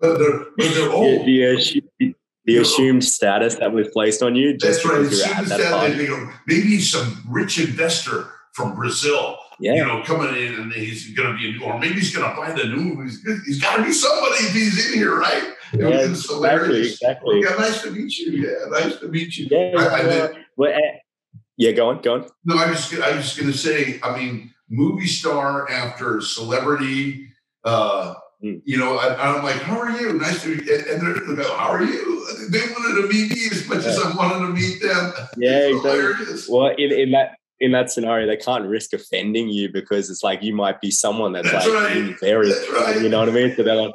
but they're, but they're old. The, the, the assumed status that was placed on you. Just that's right. Assumed status, you know, maybe some rich investor from Brazil yeah. you know, coming in and he's going to be, or maybe he's going to buy the new. He's, he's got to be somebody if he's in here, right? Yeah, exactly, exactly. Yeah, nice to meet you. Yeah, nice to meet you. Yeah, I, I mean, well, uh, yeah, go on, go on. No, I was just, I was going to say. I mean, movie star after celebrity. Uh, mm. You know, I, am like, how are you? Nice to meet you. And they're, they go, how are you? They wanted to meet me as much yeah. as I wanted to meet them. yeah, exactly. Well, in, in that in that scenario, they can't risk offending you because it's like you might be someone that's, that's like right. very, that's right. you know what I mean? So they're like,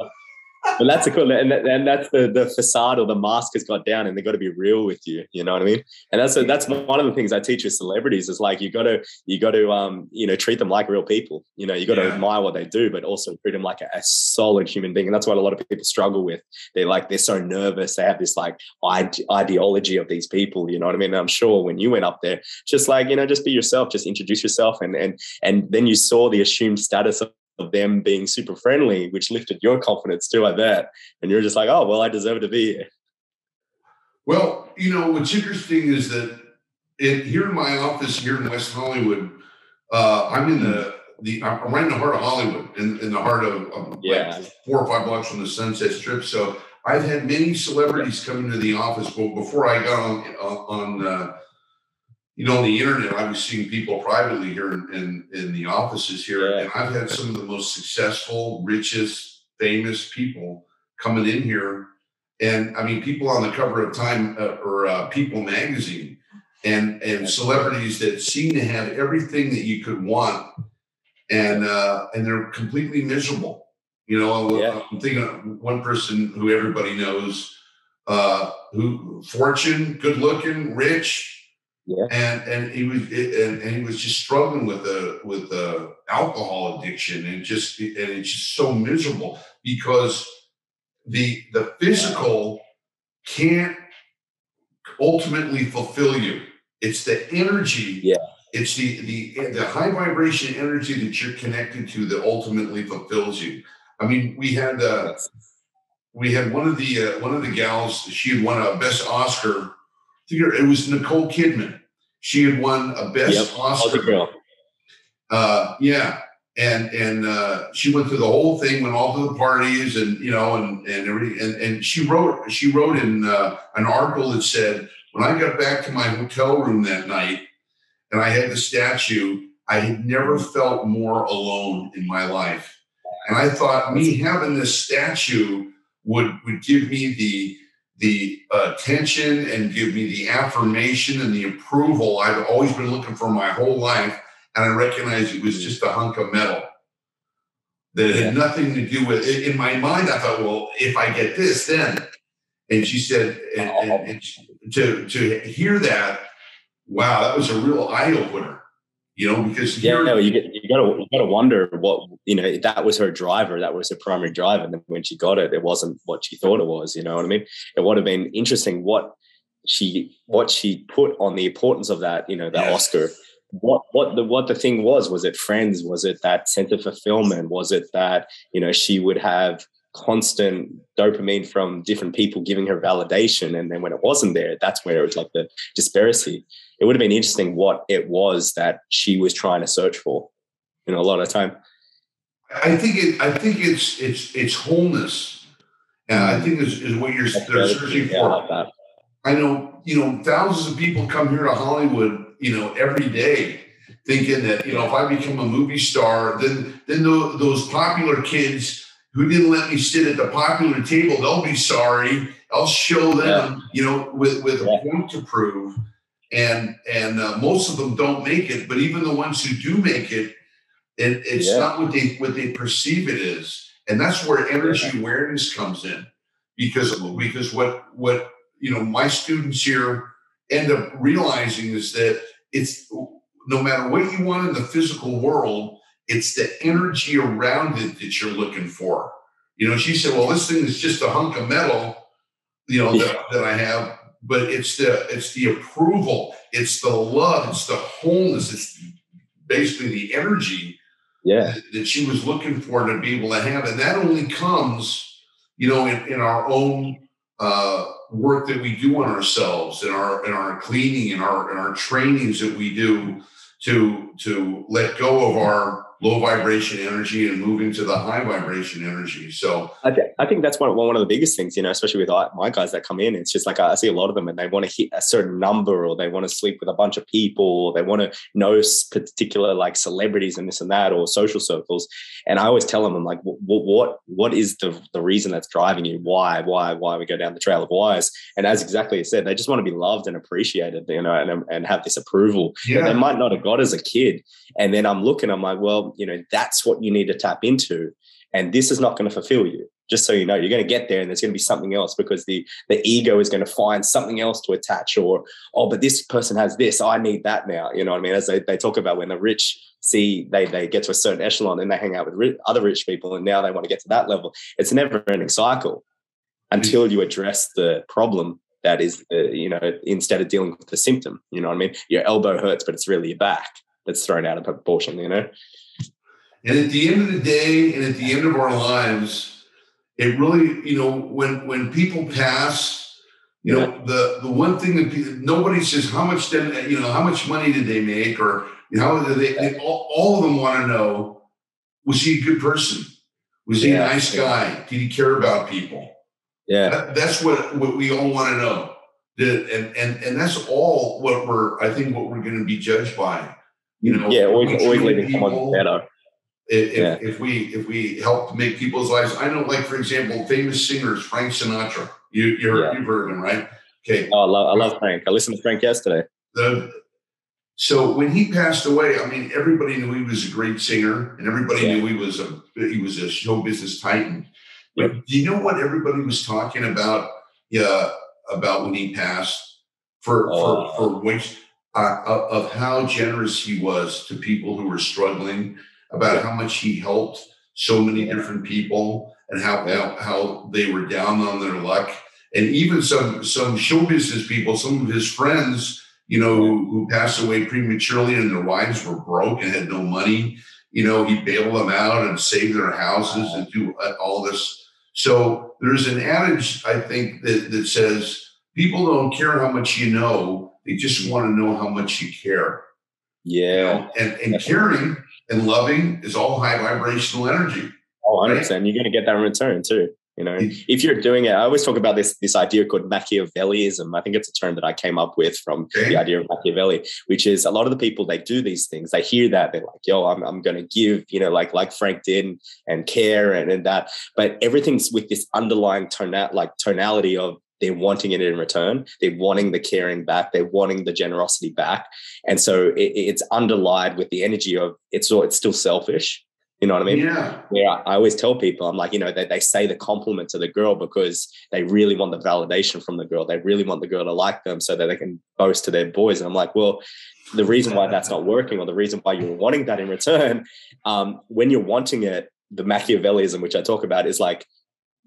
but that's a cool, and, and that's the the facade or the mask has got down, and they got to be real with you. You know what I mean? And that's a, that's one of the things I teach with celebrities is like you got to you got to um you know treat them like real people. You know you got to yeah. admire what they do, but also treat them like a, a, solid human being. And that's what a lot of people struggle with. They're like they're so nervous. They have this like ide- ideology of these people. You know what I mean? And I'm sure when you went up there, just like you know, just be yourself, just introduce yourself, and and and then you saw the assumed status of of them being super friendly, which lifted your confidence too, I bet. And you're just like, oh, well, I deserve to be here. Well, you know, what's interesting is that in, here in my office here in West Hollywood, uh, I'm in the, the I'm right in the heart of Hollywood, in, in the heart of, of yeah. like four or five blocks from the Sunset Strip. So I've had many celebrities come into the office, but before I got on on uh, you know, on the internet, I was seeing people privately here in, in, in the offices here, yeah. and I've had some of the most successful, richest, famous people coming in here. And I mean, people on the cover of Time uh, or uh, People magazine, and and celebrities that seem to have everything that you could want, and uh, and they're completely miserable. You know, yeah. I'm thinking of one person who everybody knows, uh, who fortune, good looking, rich, yeah. And and he was and, and he was just struggling with the with the alcohol addiction and just and it's just so miserable because the the physical can't ultimately fulfill you. It's the energy. Yeah. It's the the the high vibration energy that you're connected to that ultimately fulfills you. I mean, we had uh, we had one of the uh, one of the gals. She had won a best Oscar it was Nicole Kidman. She had won a best yep. Oscar. Uh, yeah, and and uh, she went through the whole thing, went all to the parties, and you know, and and everything. And, and she wrote she wrote in uh, an article that said, when I got back to my hotel room that night, and I had the statue, I had never felt more alone in my life. And I thought me having this statue would would give me the the attention and give me the affirmation and the approval I've always been looking for my whole life. And I recognized it was mm-hmm. just a hunk of metal that had nothing to do with it. In my mind, I thought, well, if I get this, then. And she said, and, and, and to, to hear that, wow, that was a real eye opener you know, because yeah, no, you get you gotta you gotta wonder what you know that was her driver, that was her primary driver, and then when she got it, it wasn't what she thought it was. You know what I mean? It would have been interesting what she what she put on the importance of that. You know, that yes. Oscar. What what the what the thing was? Was it friends? Was it that sense of fulfillment? Was it that you know she would have constant dopamine from different people giving her validation. And then when it wasn't there, that's where it was like the disparity. It would have been interesting what it was that she was trying to search for, you know, a lot of time. I think it, I think it's it's it's wholeness. And I think is, is what you're they're searching yeah, for. I, I know, you know, thousands of people come here to Hollywood, you know, every day thinking that, you know, if I become a movie star, then then those popular kids who didn't let me sit at the popular table, they'll be sorry. I'll show them, yeah. you know, with, with yeah. a point to prove. And and uh, most of them don't make it, but even the ones who do make it, it it's yeah. not what they what they perceive it is, and that's where energy awareness comes in, because because what what you know my students here end up realizing is that it's no matter what you want in the physical world, it's the energy around it that you're looking for. You know, she said, well, this thing is just a hunk of metal, you know, that, that I have, but it's the it's the approval, it's the love, it's the wholeness, it's basically the energy yeah. that, that she was looking for to be able to have. And that only comes, you know, in, in our own uh, work that we do on ourselves, in our in our cleaning, in our in our trainings that we do to to let go of our low vibration energy and moving to the high vibration energy. So I, th- I think that's one, one of the biggest things, you know, especially with my guys that come in. It's just like I see a lot of them and they want to hit a certain number or they want to sleep with a bunch of people or they want to know particular like celebrities and this and that or social circles. And I always tell them, I'm like, what, what, what is the, the reason that's driving you? Why, why, why we go down the trail of whys? And as exactly as said, they just want to be loved and appreciated, you know, and, and have this approval yeah. that they might not have got as a kid. And then I'm looking, I'm like, well, you know, that's what you need to tap into. And this is not going to fulfill you. Just so you know, you're going to get there and there's going to be something else because the, the ego is going to find something else to attach or, oh, but this person has this. I need that now. You know what I mean? As they, they talk about when the rich see they, they get to a certain echelon and they hang out with rich, other rich people and now they want to get to that level. It's a never ending cycle until you address the problem that is, uh, you know, instead of dealing with the symptom, you know what I mean? Your elbow hurts, but it's really your back that's thrown out of proportion, you know? And at the end of the day, and at the end of our lives, it really, you know, when when people pass, you know, the the one thing that people, nobody says how much did you know how much money did they make? or you know they, they all, all, of them want to know was he a good person? Was he yeah. a nice guy? Did he care about people? Yeah. That, that's what what we all want to know and and and that's all what we're i think what we're going to be judged by you know yeah always always leaving someone better if, yeah. if we if we help make people's lives, I know, like for example, famous singers Frank Sinatra. You you heard, yeah. you've heard him, right? Okay. Oh, I love, I love Frank. I listened to Frank yesterday. The, so when he passed away, I mean, everybody knew he was a great singer, and everybody yeah. knew he was a he was a show business titan. But yep. do you know what everybody was talking about? Yeah, about when he passed for oh. for for which uh, of how generous he was to people who were struggling about how much he helped so many different people and how, how, they were down on their luck. And even some some show business people, some of his friends, you know, who, who passed away prematurely and their wives were broke and had no money. You know, he bailed them out and saved their houses and do all this. So there's an adage, I think, that, that says people don't care how much you know, they just want to know how much you care. Yeah. You know? And, and caring and loving is all high vibrational energy. Oh, 100%. Right? You're going to get that in return too. You know, if you're doing it, I always talk about this this idea called Machiavellism. I think it's a term that I came up with from okay. the idea of Machiavelli, which is a lot of the people they do these things. They hear that they're like, "Yo, I'm I'm going to give," you know, like like Frank did, and, and care and, and that. But everything's with this underlying tone like tonality of they're wanting it in return. They're wanting the caring back. They're wanting the generosity back. And so it, it's underlined with the energy of it's it's still selfish. You know what I mean? Yeah. Yeah. I always tell people, I'm like, you know, they, they say the compliment to the girl because they really want the validation from the girl. They really want the girl to like them so that they can boast to their boys. And I'm like, well, the reason why that's not working or the reason why you're wanting that in return, um, when you're wanting it, the Machiavellism, which I talk about, is like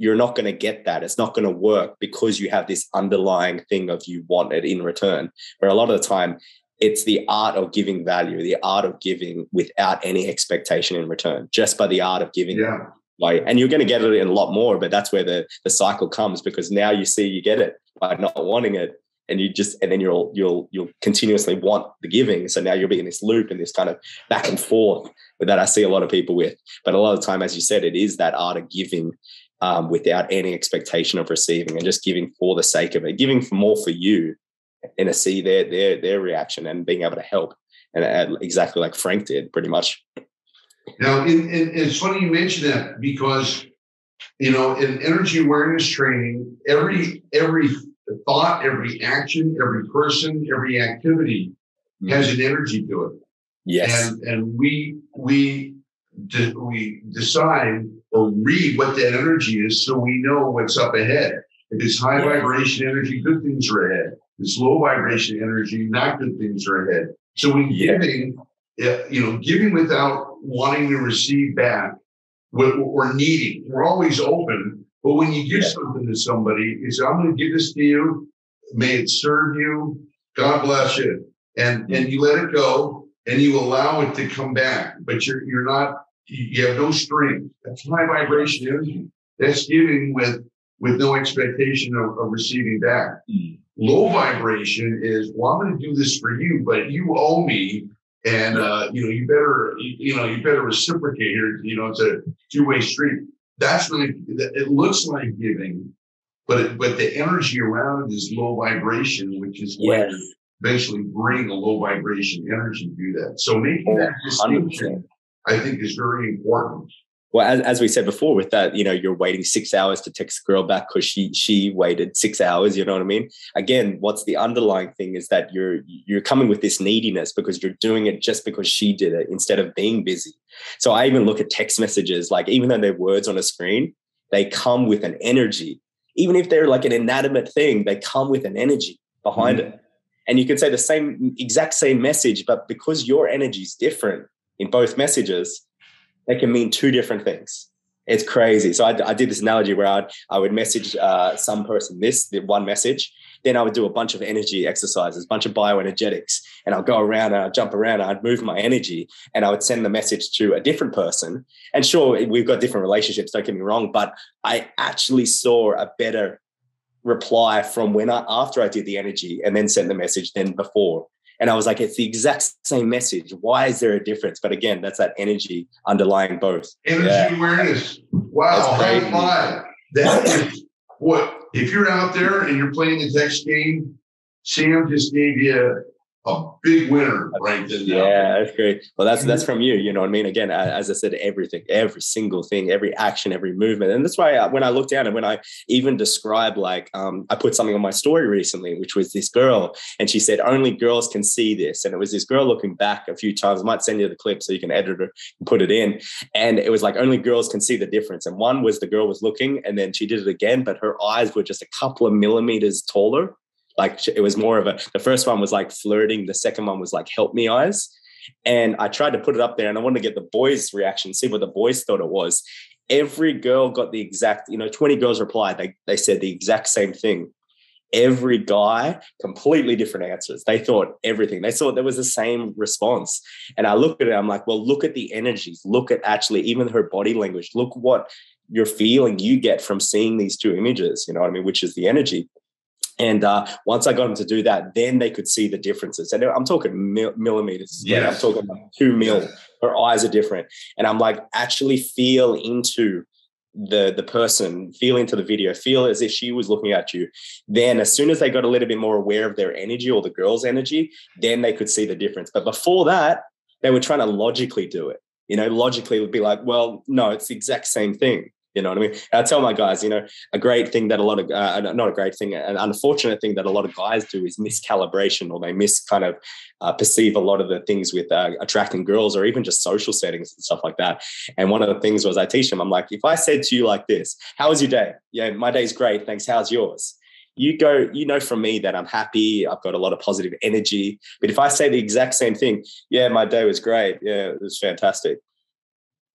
you're not going to get that. It's not going to work because you have this underlying thing of you want it in return. Where a lot of the time, it's the art of giving value, the art of giving without any expectation in return, just by the art of giving. Yeah. Like, and you're going to get it in a lot more, but that's where the the cycle comes because now you see you get it by not wanting it, and you just and then you'll you'll you'll continuously want the giving. So now you'll be in this loop and this kind of back and forth that I see a lot of people with. But a lot of the time, as you said, it is that art of giving um, without any expectation of receiving and just giving for the sake of it, giving for more for you and to see their their their reaction and being able to help. And uh, exactly like Frank did, pretty much. Now, in, in, it's funny you mention that because you know in energy awareness training, every every thought, every action, every person, every activity mm-hmm. has an energy to it. Yes, and and we we de- we decide or read what that energy is so we know what's up ahead. If it's high vibration energy, good things are ahead. If it's low vibration energy, not good things are ahead. So when giving, eh, you know, giving without wanting to receive back, what we're needing. We're always open. But when you give something to somebody, it's I'm going to give this to you. May it serve you. God bless you. And and you let it go and you allow it to come back. But you're you're not you have no strings. That's high vibration energy. That's giving with with no expectation of, of receiving back. Mm. Low vibration is, well, I'm going to do this for you, but you owe me and uh, you know you better you, know you better reciprocate here. You know, it's a two way street. That's really it looks like giving, but it, but the energy around it is low vibration, which is Yes. when eventually bring a low vibration energy to do that. So making that distinction, 100%. I think, is very important. Well, as, as we said before, with that, you know, you're waiting six hours to text a girl back because she she waited six hours. You know what I mean? Again, what's the underlying thing is that you're you're coming with this neediness because you're doing it just because she did it instead of being busy. So I even look at text messages, like even though they're words on a screen, they come with an energy. Even if they're like an inanimate thing, they come with an energy behind mm-hmm. it. And you can say the same exact same message, but because your energy is different in both messages, they can mean two different things. It's crazy. So I, I did this analogy where I'd, I would message uh, some person this, the one message. Then I would do a bunch of energy exercises, a bunch of bioenergetics, and I'll go around and I'd jump around and I'd move my energy and I would send the message to a different person. And sure, we've got different relationships, don't get me wrong, but I actually saw a better reply from when I after I did the energy and then sent the message than before. And I was like, it's the exact same message. Why is there a difference? But again, that's that energy underlying both. Energy Yeah. awareness. Wow, That's high five. That is what if you're out there and you're playing the text game, Sam just gave you a big winner right then. now. Yeah, that's great. Well, that's that's from you. You know what I mean? Again, as I said, everything, every single thing, every action, every movement, and that's why I, when I look down and when I even describe, like, um, I put something on my story recently, which was this girl, and she said only girls can see this, and it was this girl looking back a few times. I might send you the clip so you can edit it and put it in, and it was like only girls can see the difference. And one was the girl was looking, and then she did it again, but her eyes were just a couple of millimeters taller. Like it was more of a. The first one was like flirting. The second one was like help me eyes. And I tried to put it up there and I wanted to get the boys' reaction, see what the boys thought it was. Every girl got the exact, you know, 20 girls replied. They, they said the exact same thing. Every guy, completely different answers. They thought everything. They thought there was the same response. And I look at it, I'm like, well, look at the energies. Look at actually even her body language. Look what you're feeling you get from seeing these two images, you know what I mean, which is the energy. And uh, once I got them to do that, then they could see the differences. And I'm talking mil- millimeters. Yeah, I'm talking like two mil. Her eyes are different. And I'm like, actually feel into the the person, feel into the video, feel as if she was looking at you. Then, as soon as they got a little bit more aware of their energy or the girl's energy, then they could see the difference. But before that, they were trying to logically do it. You know, logically it would be like, well, no, it's the exact same thing. You know what I mean? I tell my guys, you know, a great thing that a lot of, uh, not a great thing, an unfortunate thing that a lot of guys do is miscalibration or they miss kind of uh, perceive a lot of the things with uh, attracting girls or even just social settings and stuff like that. And one of the things was I teach them, I'm like, if I said to you like this, how was your day? Yeah, my day's great. Thanks. How's yours? You go, you know from me that I'm happy. I've got a lot of positive energy. But if I say the exact same thing, yeah, my day was great. Yeah, it was fantastic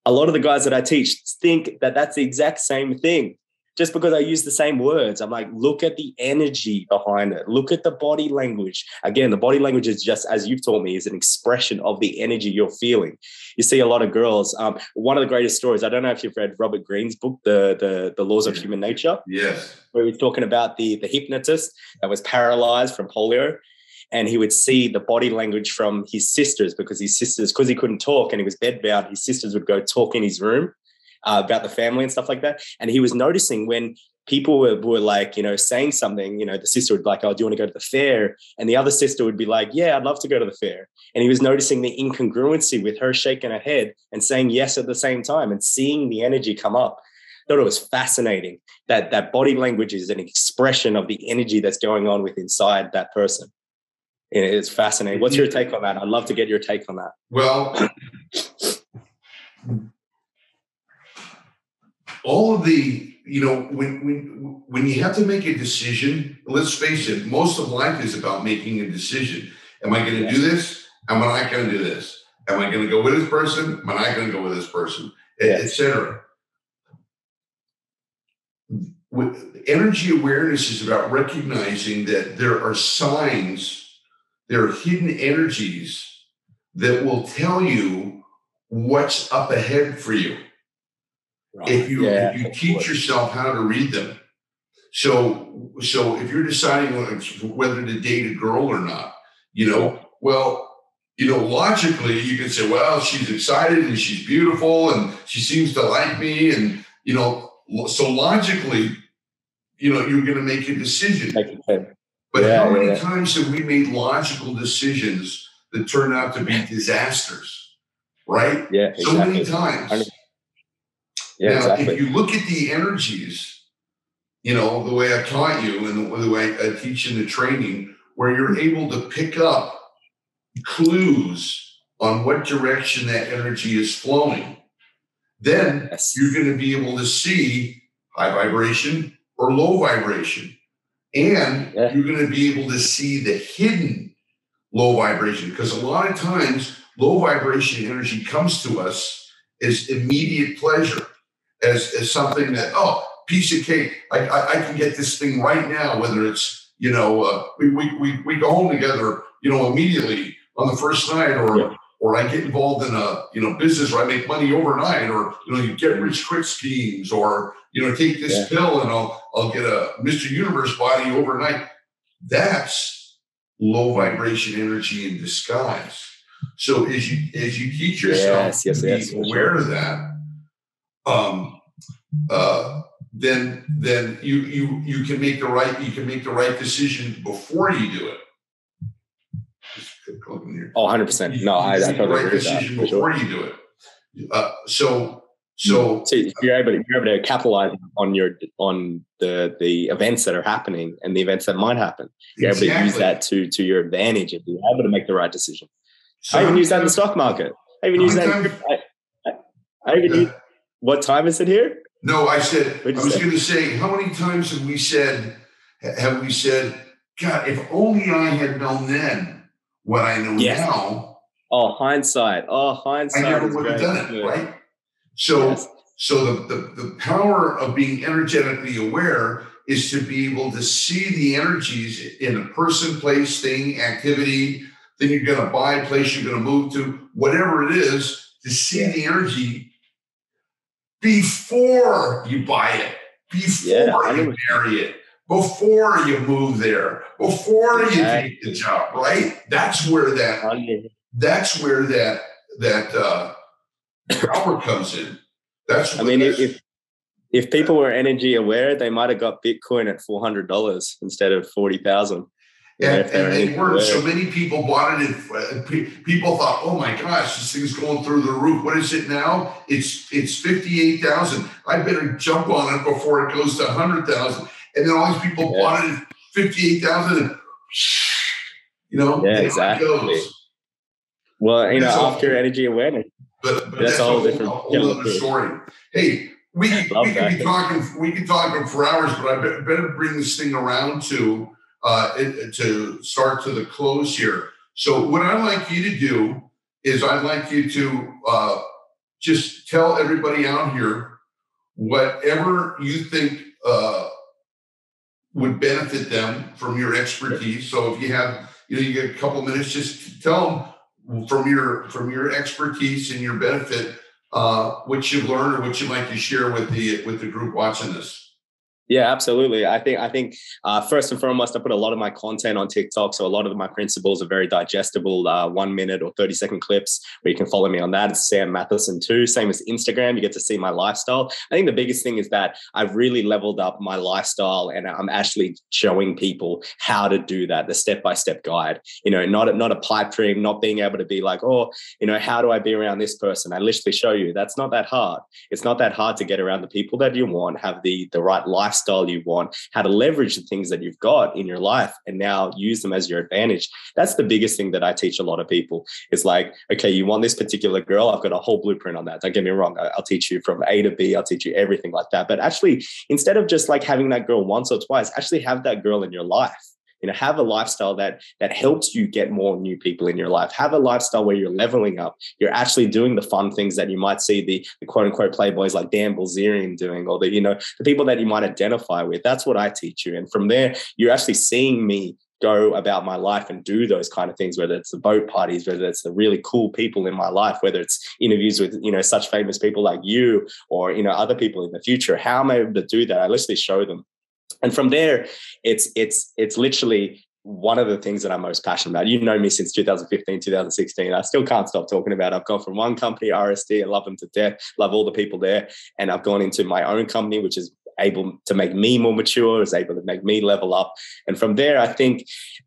a lot of the guys that I teach think that that's the exact same thing just because I use the same words. I'm like, look at the energy behind it. Look at the body language. Again, the body language is just, as you've taught me, is an expression of the energy you're feeling. You see a lot of girls. Um, one of the greatest stories, I don't know if you've read Robert Greene's book, The, the, the Laws of Human Nature, Yes. where he's talking about the, the hypnotist that was paralyzed from polio and he would see the body language from his sisters because his sisters, because he couldn't talk and he was bedbound, his sisters would go talk in his room uh, about the family and stuff like that. And he was noticing when people were, were like, you know, saying something, you know, the sister would be like, oh, do you want to go to the fair? And the other sister would be like, yeah, I'd love to go to the fair. And he was noticing the incongruency with her shaking her head and saying yes at the same time and seeing the energy come up. Thought it was fascinating that that body language is an expression of the energy that's going on with inside that person. It's fascinating. What's your take on that? I'd love to get your take on that. Well, all of the you know when when when you have to make a decision let's face it most of life is about making a decision. Am i going to do this? Am i not going to do this? Am i going to go with this person? Am i not going to go with this person? Etc with energy awareness is about recognizing that there are signs there are hidden energies that will tell you what's up ahead for you if you Yeah, if you teach yourself how to read them. So so if you're deciding whether- to date a girl or not, you know, well, you know, logically, you can say, well, she's excited and she's beautiful and she seems to like me. And, you know, so logically, you know, you're going to make a decision. But yeah, how many yeah. times have we made logical decisions that turn out to be disasters? Right? Yeah. So exactly. many times. Yeah, now, exactly. if you look at the energies, you know, the way I've taught you and the way I teach in the training, where you're able to pick up clues on what direction that energy is flowing, then yes. you're going to be able to see high vibration or low vibration. And yeah. you're going to be able to see the hidden low vibration because a lot of times low vibration energy comes to us as immediate pleasure, as, as something that, oh, piece of cake. I, I, I can get this thing right now, whether it's, you know, uh, we, we, we, we go home together, you know, immediately on the first night or yeah. Or I get involved in a you know business where I make money overnight or you know you get rich quick schemes or you know take this yeah. pill and I'll I'll get a Mr. Universe body overnight. That's low vibration energy in disguise. So as you as you teach yourself yes, yes, to yes, be aware sure. of that, um, uh, then then you you you can make the right you can make the right decision before you do it. Oh, 100 percent. No, I, I totally right agree with that. Before sure. you do it. Uh, so so, so you're able to you're able to capitalize on your on the the events that are happening and the events that might happen. You're exactly. able to use that to to your advantage and be able to make the right decision. So I even use that in the stock market. I even use that. I, I, I even use, what time is it here? No, I said I was going to say how many times have we said have we said God if only I had known then what I know yes. now. Oh, hindsight. Oh, hindsight. I never would have done it, right? So, yes. so the, the, the power of being energetically aware is to be able to see the energies in a person, place, thing, activity, thing you're going to buy, place you're going to move to, whatever it is, to see yeah. the energy before you buy it, before yeah, you marry it, before you move there, before you take the job, right? That's where that that's where that that uh power comes in. That's I mean if if people were energy aware, they might have got Bitcoin at four hundred dollars instead of forty thousand. And, and they were so many people bought it. And people thought, "Oh my gosh, this thing's going through the roof." What is it now? It's it's fifty eight thousand. I better jump on it before it goes to hundred thousand and then all these people yeah. bought it at fifty-eight thousand. You know, yeah, exactly. Well, you know, after energy awareness, but, but that's, that's, a whole, different, a whole other story. Hey, we, we can be talking we can talk for hours, but I better bring this thing around to uh, it, to start to the close here. So, what I'd like you to do is I'd like you to uh, just tell everybody out here whatever you think uh, would benefit them from your expertise. So if you have, you know, you get a couple minutes, just tell them from your from your expertise and your benefit uh, what you've learned or what you'd like to share with the with the group watching this. Yeah, absolutely. I think I think uh, first and foremost, I put a lot of my content on TikTok, so a lot of my principles are very digestible, uh, one minute or thirty second clips where you can follow me on that. It's Sam Matheson too. Same as Instagram, you get to see my lifestyle. I think the biggest thing is that I've really leveled up my lifestyle, and I'm actually showing people how to do that, the step by step guide. You know, not a, not a pipe dream, not being able to be like, oh, you know, how do I be around this person? I literally show you that's not that hard. It's not that hard to get around the people that you want, have the the right life lifestyle you want, how to leverage the things that you've got in your life and now use them as your advantage. That's the biggest thing that I teach a lot of people is like, okay, you want this particular girl? I've got a whole blueprint on that. Don't get me wrong. I'll teach you from A to B. I'll teach you everything like that. But actually, instead of just like having that girl once or twice, actually have that girl in your life you know have a lifestyle that that helps you get more new people in your life. Have a lifestyle where you're leveling up. You're actually doing the fun things that you might see the, the quote unquote playboys like dan bilzerian doing or the you know the people that you might identify with. That's what i teach you. And from there you're actually seeing me go about my life and do those kind of things whether it's the boat parties whether it's the really cool people in my life whether it's interviews with you know such famous people like you or you know other people in the future. How am i able to do that? I literally show them and from there it's it's it's literally one of the things that I'm most passionate about. You know me since 2015, 2016. I still can't stop talking about. It. I've gone from one company, RSD, I love them to death, love all the people there, and I've gone into my own company, which is able to make me more mature, is able to make me level up. And from there, I think,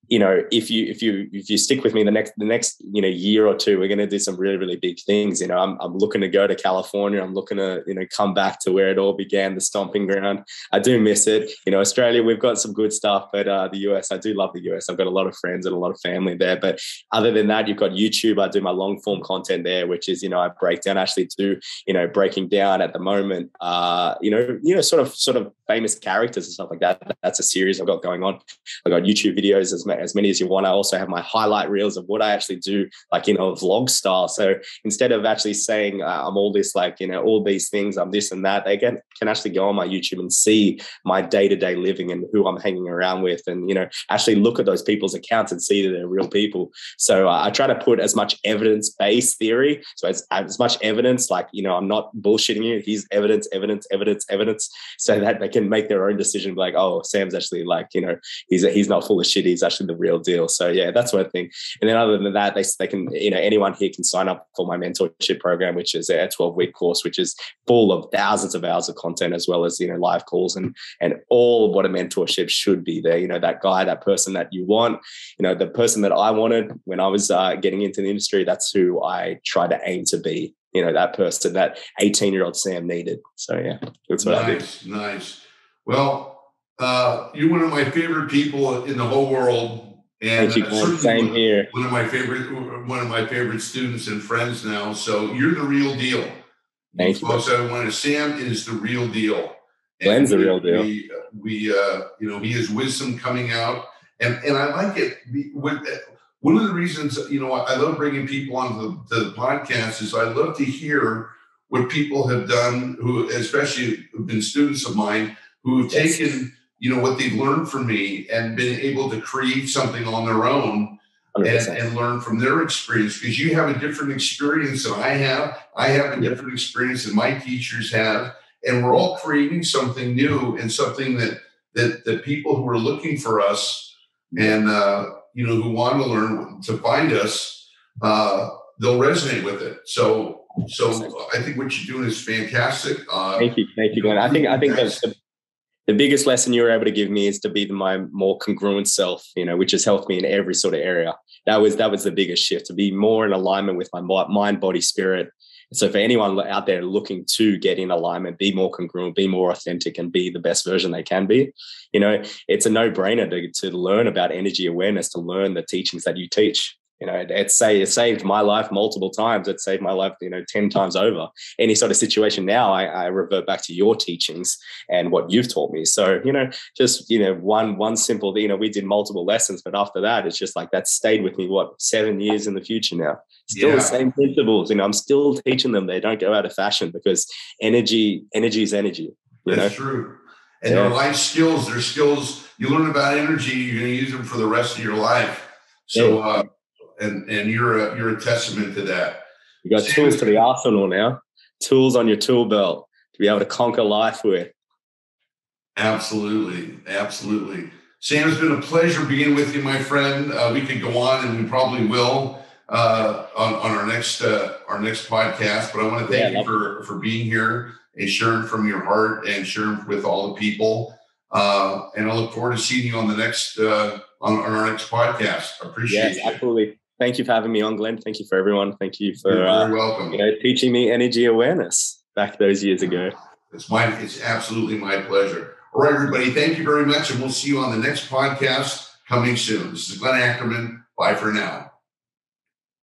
you know, if you if you if you stick with me the next the next you know year or two, we're going to do some really really big things. You know, I'm I'm looking to go to California. I'm looking to you know come back to where it all began, the stomping ground. I do miss it. You know, Australia, we've got some good stuff, but uh, the US, I do love the US. I've got a lot of friends and a lot of family there. But other than that, you've got YouTube. I do my long form content there, which is you know I break down actually do you know breaking down at the moment. Uh, you know, you know, sort of sort of famous characters and stuff like that. That's a series I've got going on. I've got YouTube videos as, as many as you want. I also have my highlight reels of what I actually do, like in a vlog style. So instead of actually saying uh, I'm all this, like, you know, all these things, I'm this and that, they can, can actually go on my YouTube and see my day to day living and who I'm hanging around with and, you know, actually look at those people's accounts and see that they're real people. So uh, I try to put as much evidence based theory. So as, as much evidence, like, you know, I'm not bullshitting you. Here's evidence, evidence, evidence, evidence, so that they can make their own decision like, oh, Sam's actually like, you know, he's he's not full of shit. He's actually the real deal. So yeah, that's one thing. And then other than that, they, they can, you know, anyone here can sign up for my mentorship program, which is a 12 week course, which is full of thousands of hours of content as well as, you know, live calls and, and all of what a mentorship should be there. You know, that guy, that person that you want, you know, the person that I wanted when I was uh, getting into the industry, that's who I try to aim to be you know that person that 18 year old sam needed so yeah that's what nice, i did nice well, uh, you're one of my favorite people in the whole world. And Thank you, Same one, here. One of my favorite, one of my favorite students and friends now. So you're the real deal. Thank you. Folks, I want to. Sam is the real deal. Glenn's the real deal. We, we uh, you know, he has wisdom coming out, and and I like it. With, one of the reasons, you know, I love bringing people onto the, the podcast is I love to hear what people have done, who especially have been students of mine who have yes. taken you know what they've learned from me and been able to create something on their own and, and, learn from their experience. Because you have a different experience than I have. I have a different experience than my teachers have, and we're all creating something new and something that that that people who are looking for us and uh, you know who want to learn to find us, uh, they'll resonate with it. So so I think what you're doing is fantastic. Uh, thank you, thank you, Glenn. I think I think the, the biggest lesson you were able to give me is to be my more congruent self, you know, which has helped me in every sort of area. That was that was the biggest shift to be more in alignment with my mind, body, spirit. So for anyone out there looking to get in alignment, be more congruent, be more authentic, and be the best version they can be, you know, it's a no-brainer to, to learn about energy awareness, to learn the teachings that you teach you know, it, say, it saved my life multiple times. It saved my life, you know, 10 times over. Any sort of situation now, I, I revert back to your teachings and what you've taught me. So, you know, just, you know, one, one simple, you know, we did multiple lessons, but after that, it's just like that stayed with me, what, seven years in the future now. Still yeah. the same principles. You know, I'm still teaching them. They don't go out of fashion because energy, energy is energy. You That's know? true. And yeah. their life skills, their skills, you learn about energy, you're going to use them for the rest of your life. So, yeah. uh, and and you're a you're a testament to that. You got tools to the arsenal now. Tools on your tool belt to be able to conquer life with. Absolutely, absolutely. Sam, it's been a pleasure being with you, my friend. Uh, we could go on, and we probably will uh, on, on our next uh, our next podcast. But I want to thank yeah, you for for being here and sharing from your heart and sharing with all the people. Uh, and I look forward to seeing you on the next uh, on, on our next podcast. I appreciate yes, it. absolutely thank you for having me on, Glenn. Thank you for everyone. Thank you for uh, welcome. You know, teaching me energy awareness back those years ago. It's my it's absolutely my pleasure. All right, everybody. Thank you very much, and we'll see you on the next podcast coming soon. This is Glenn Ackerman. Bye for now.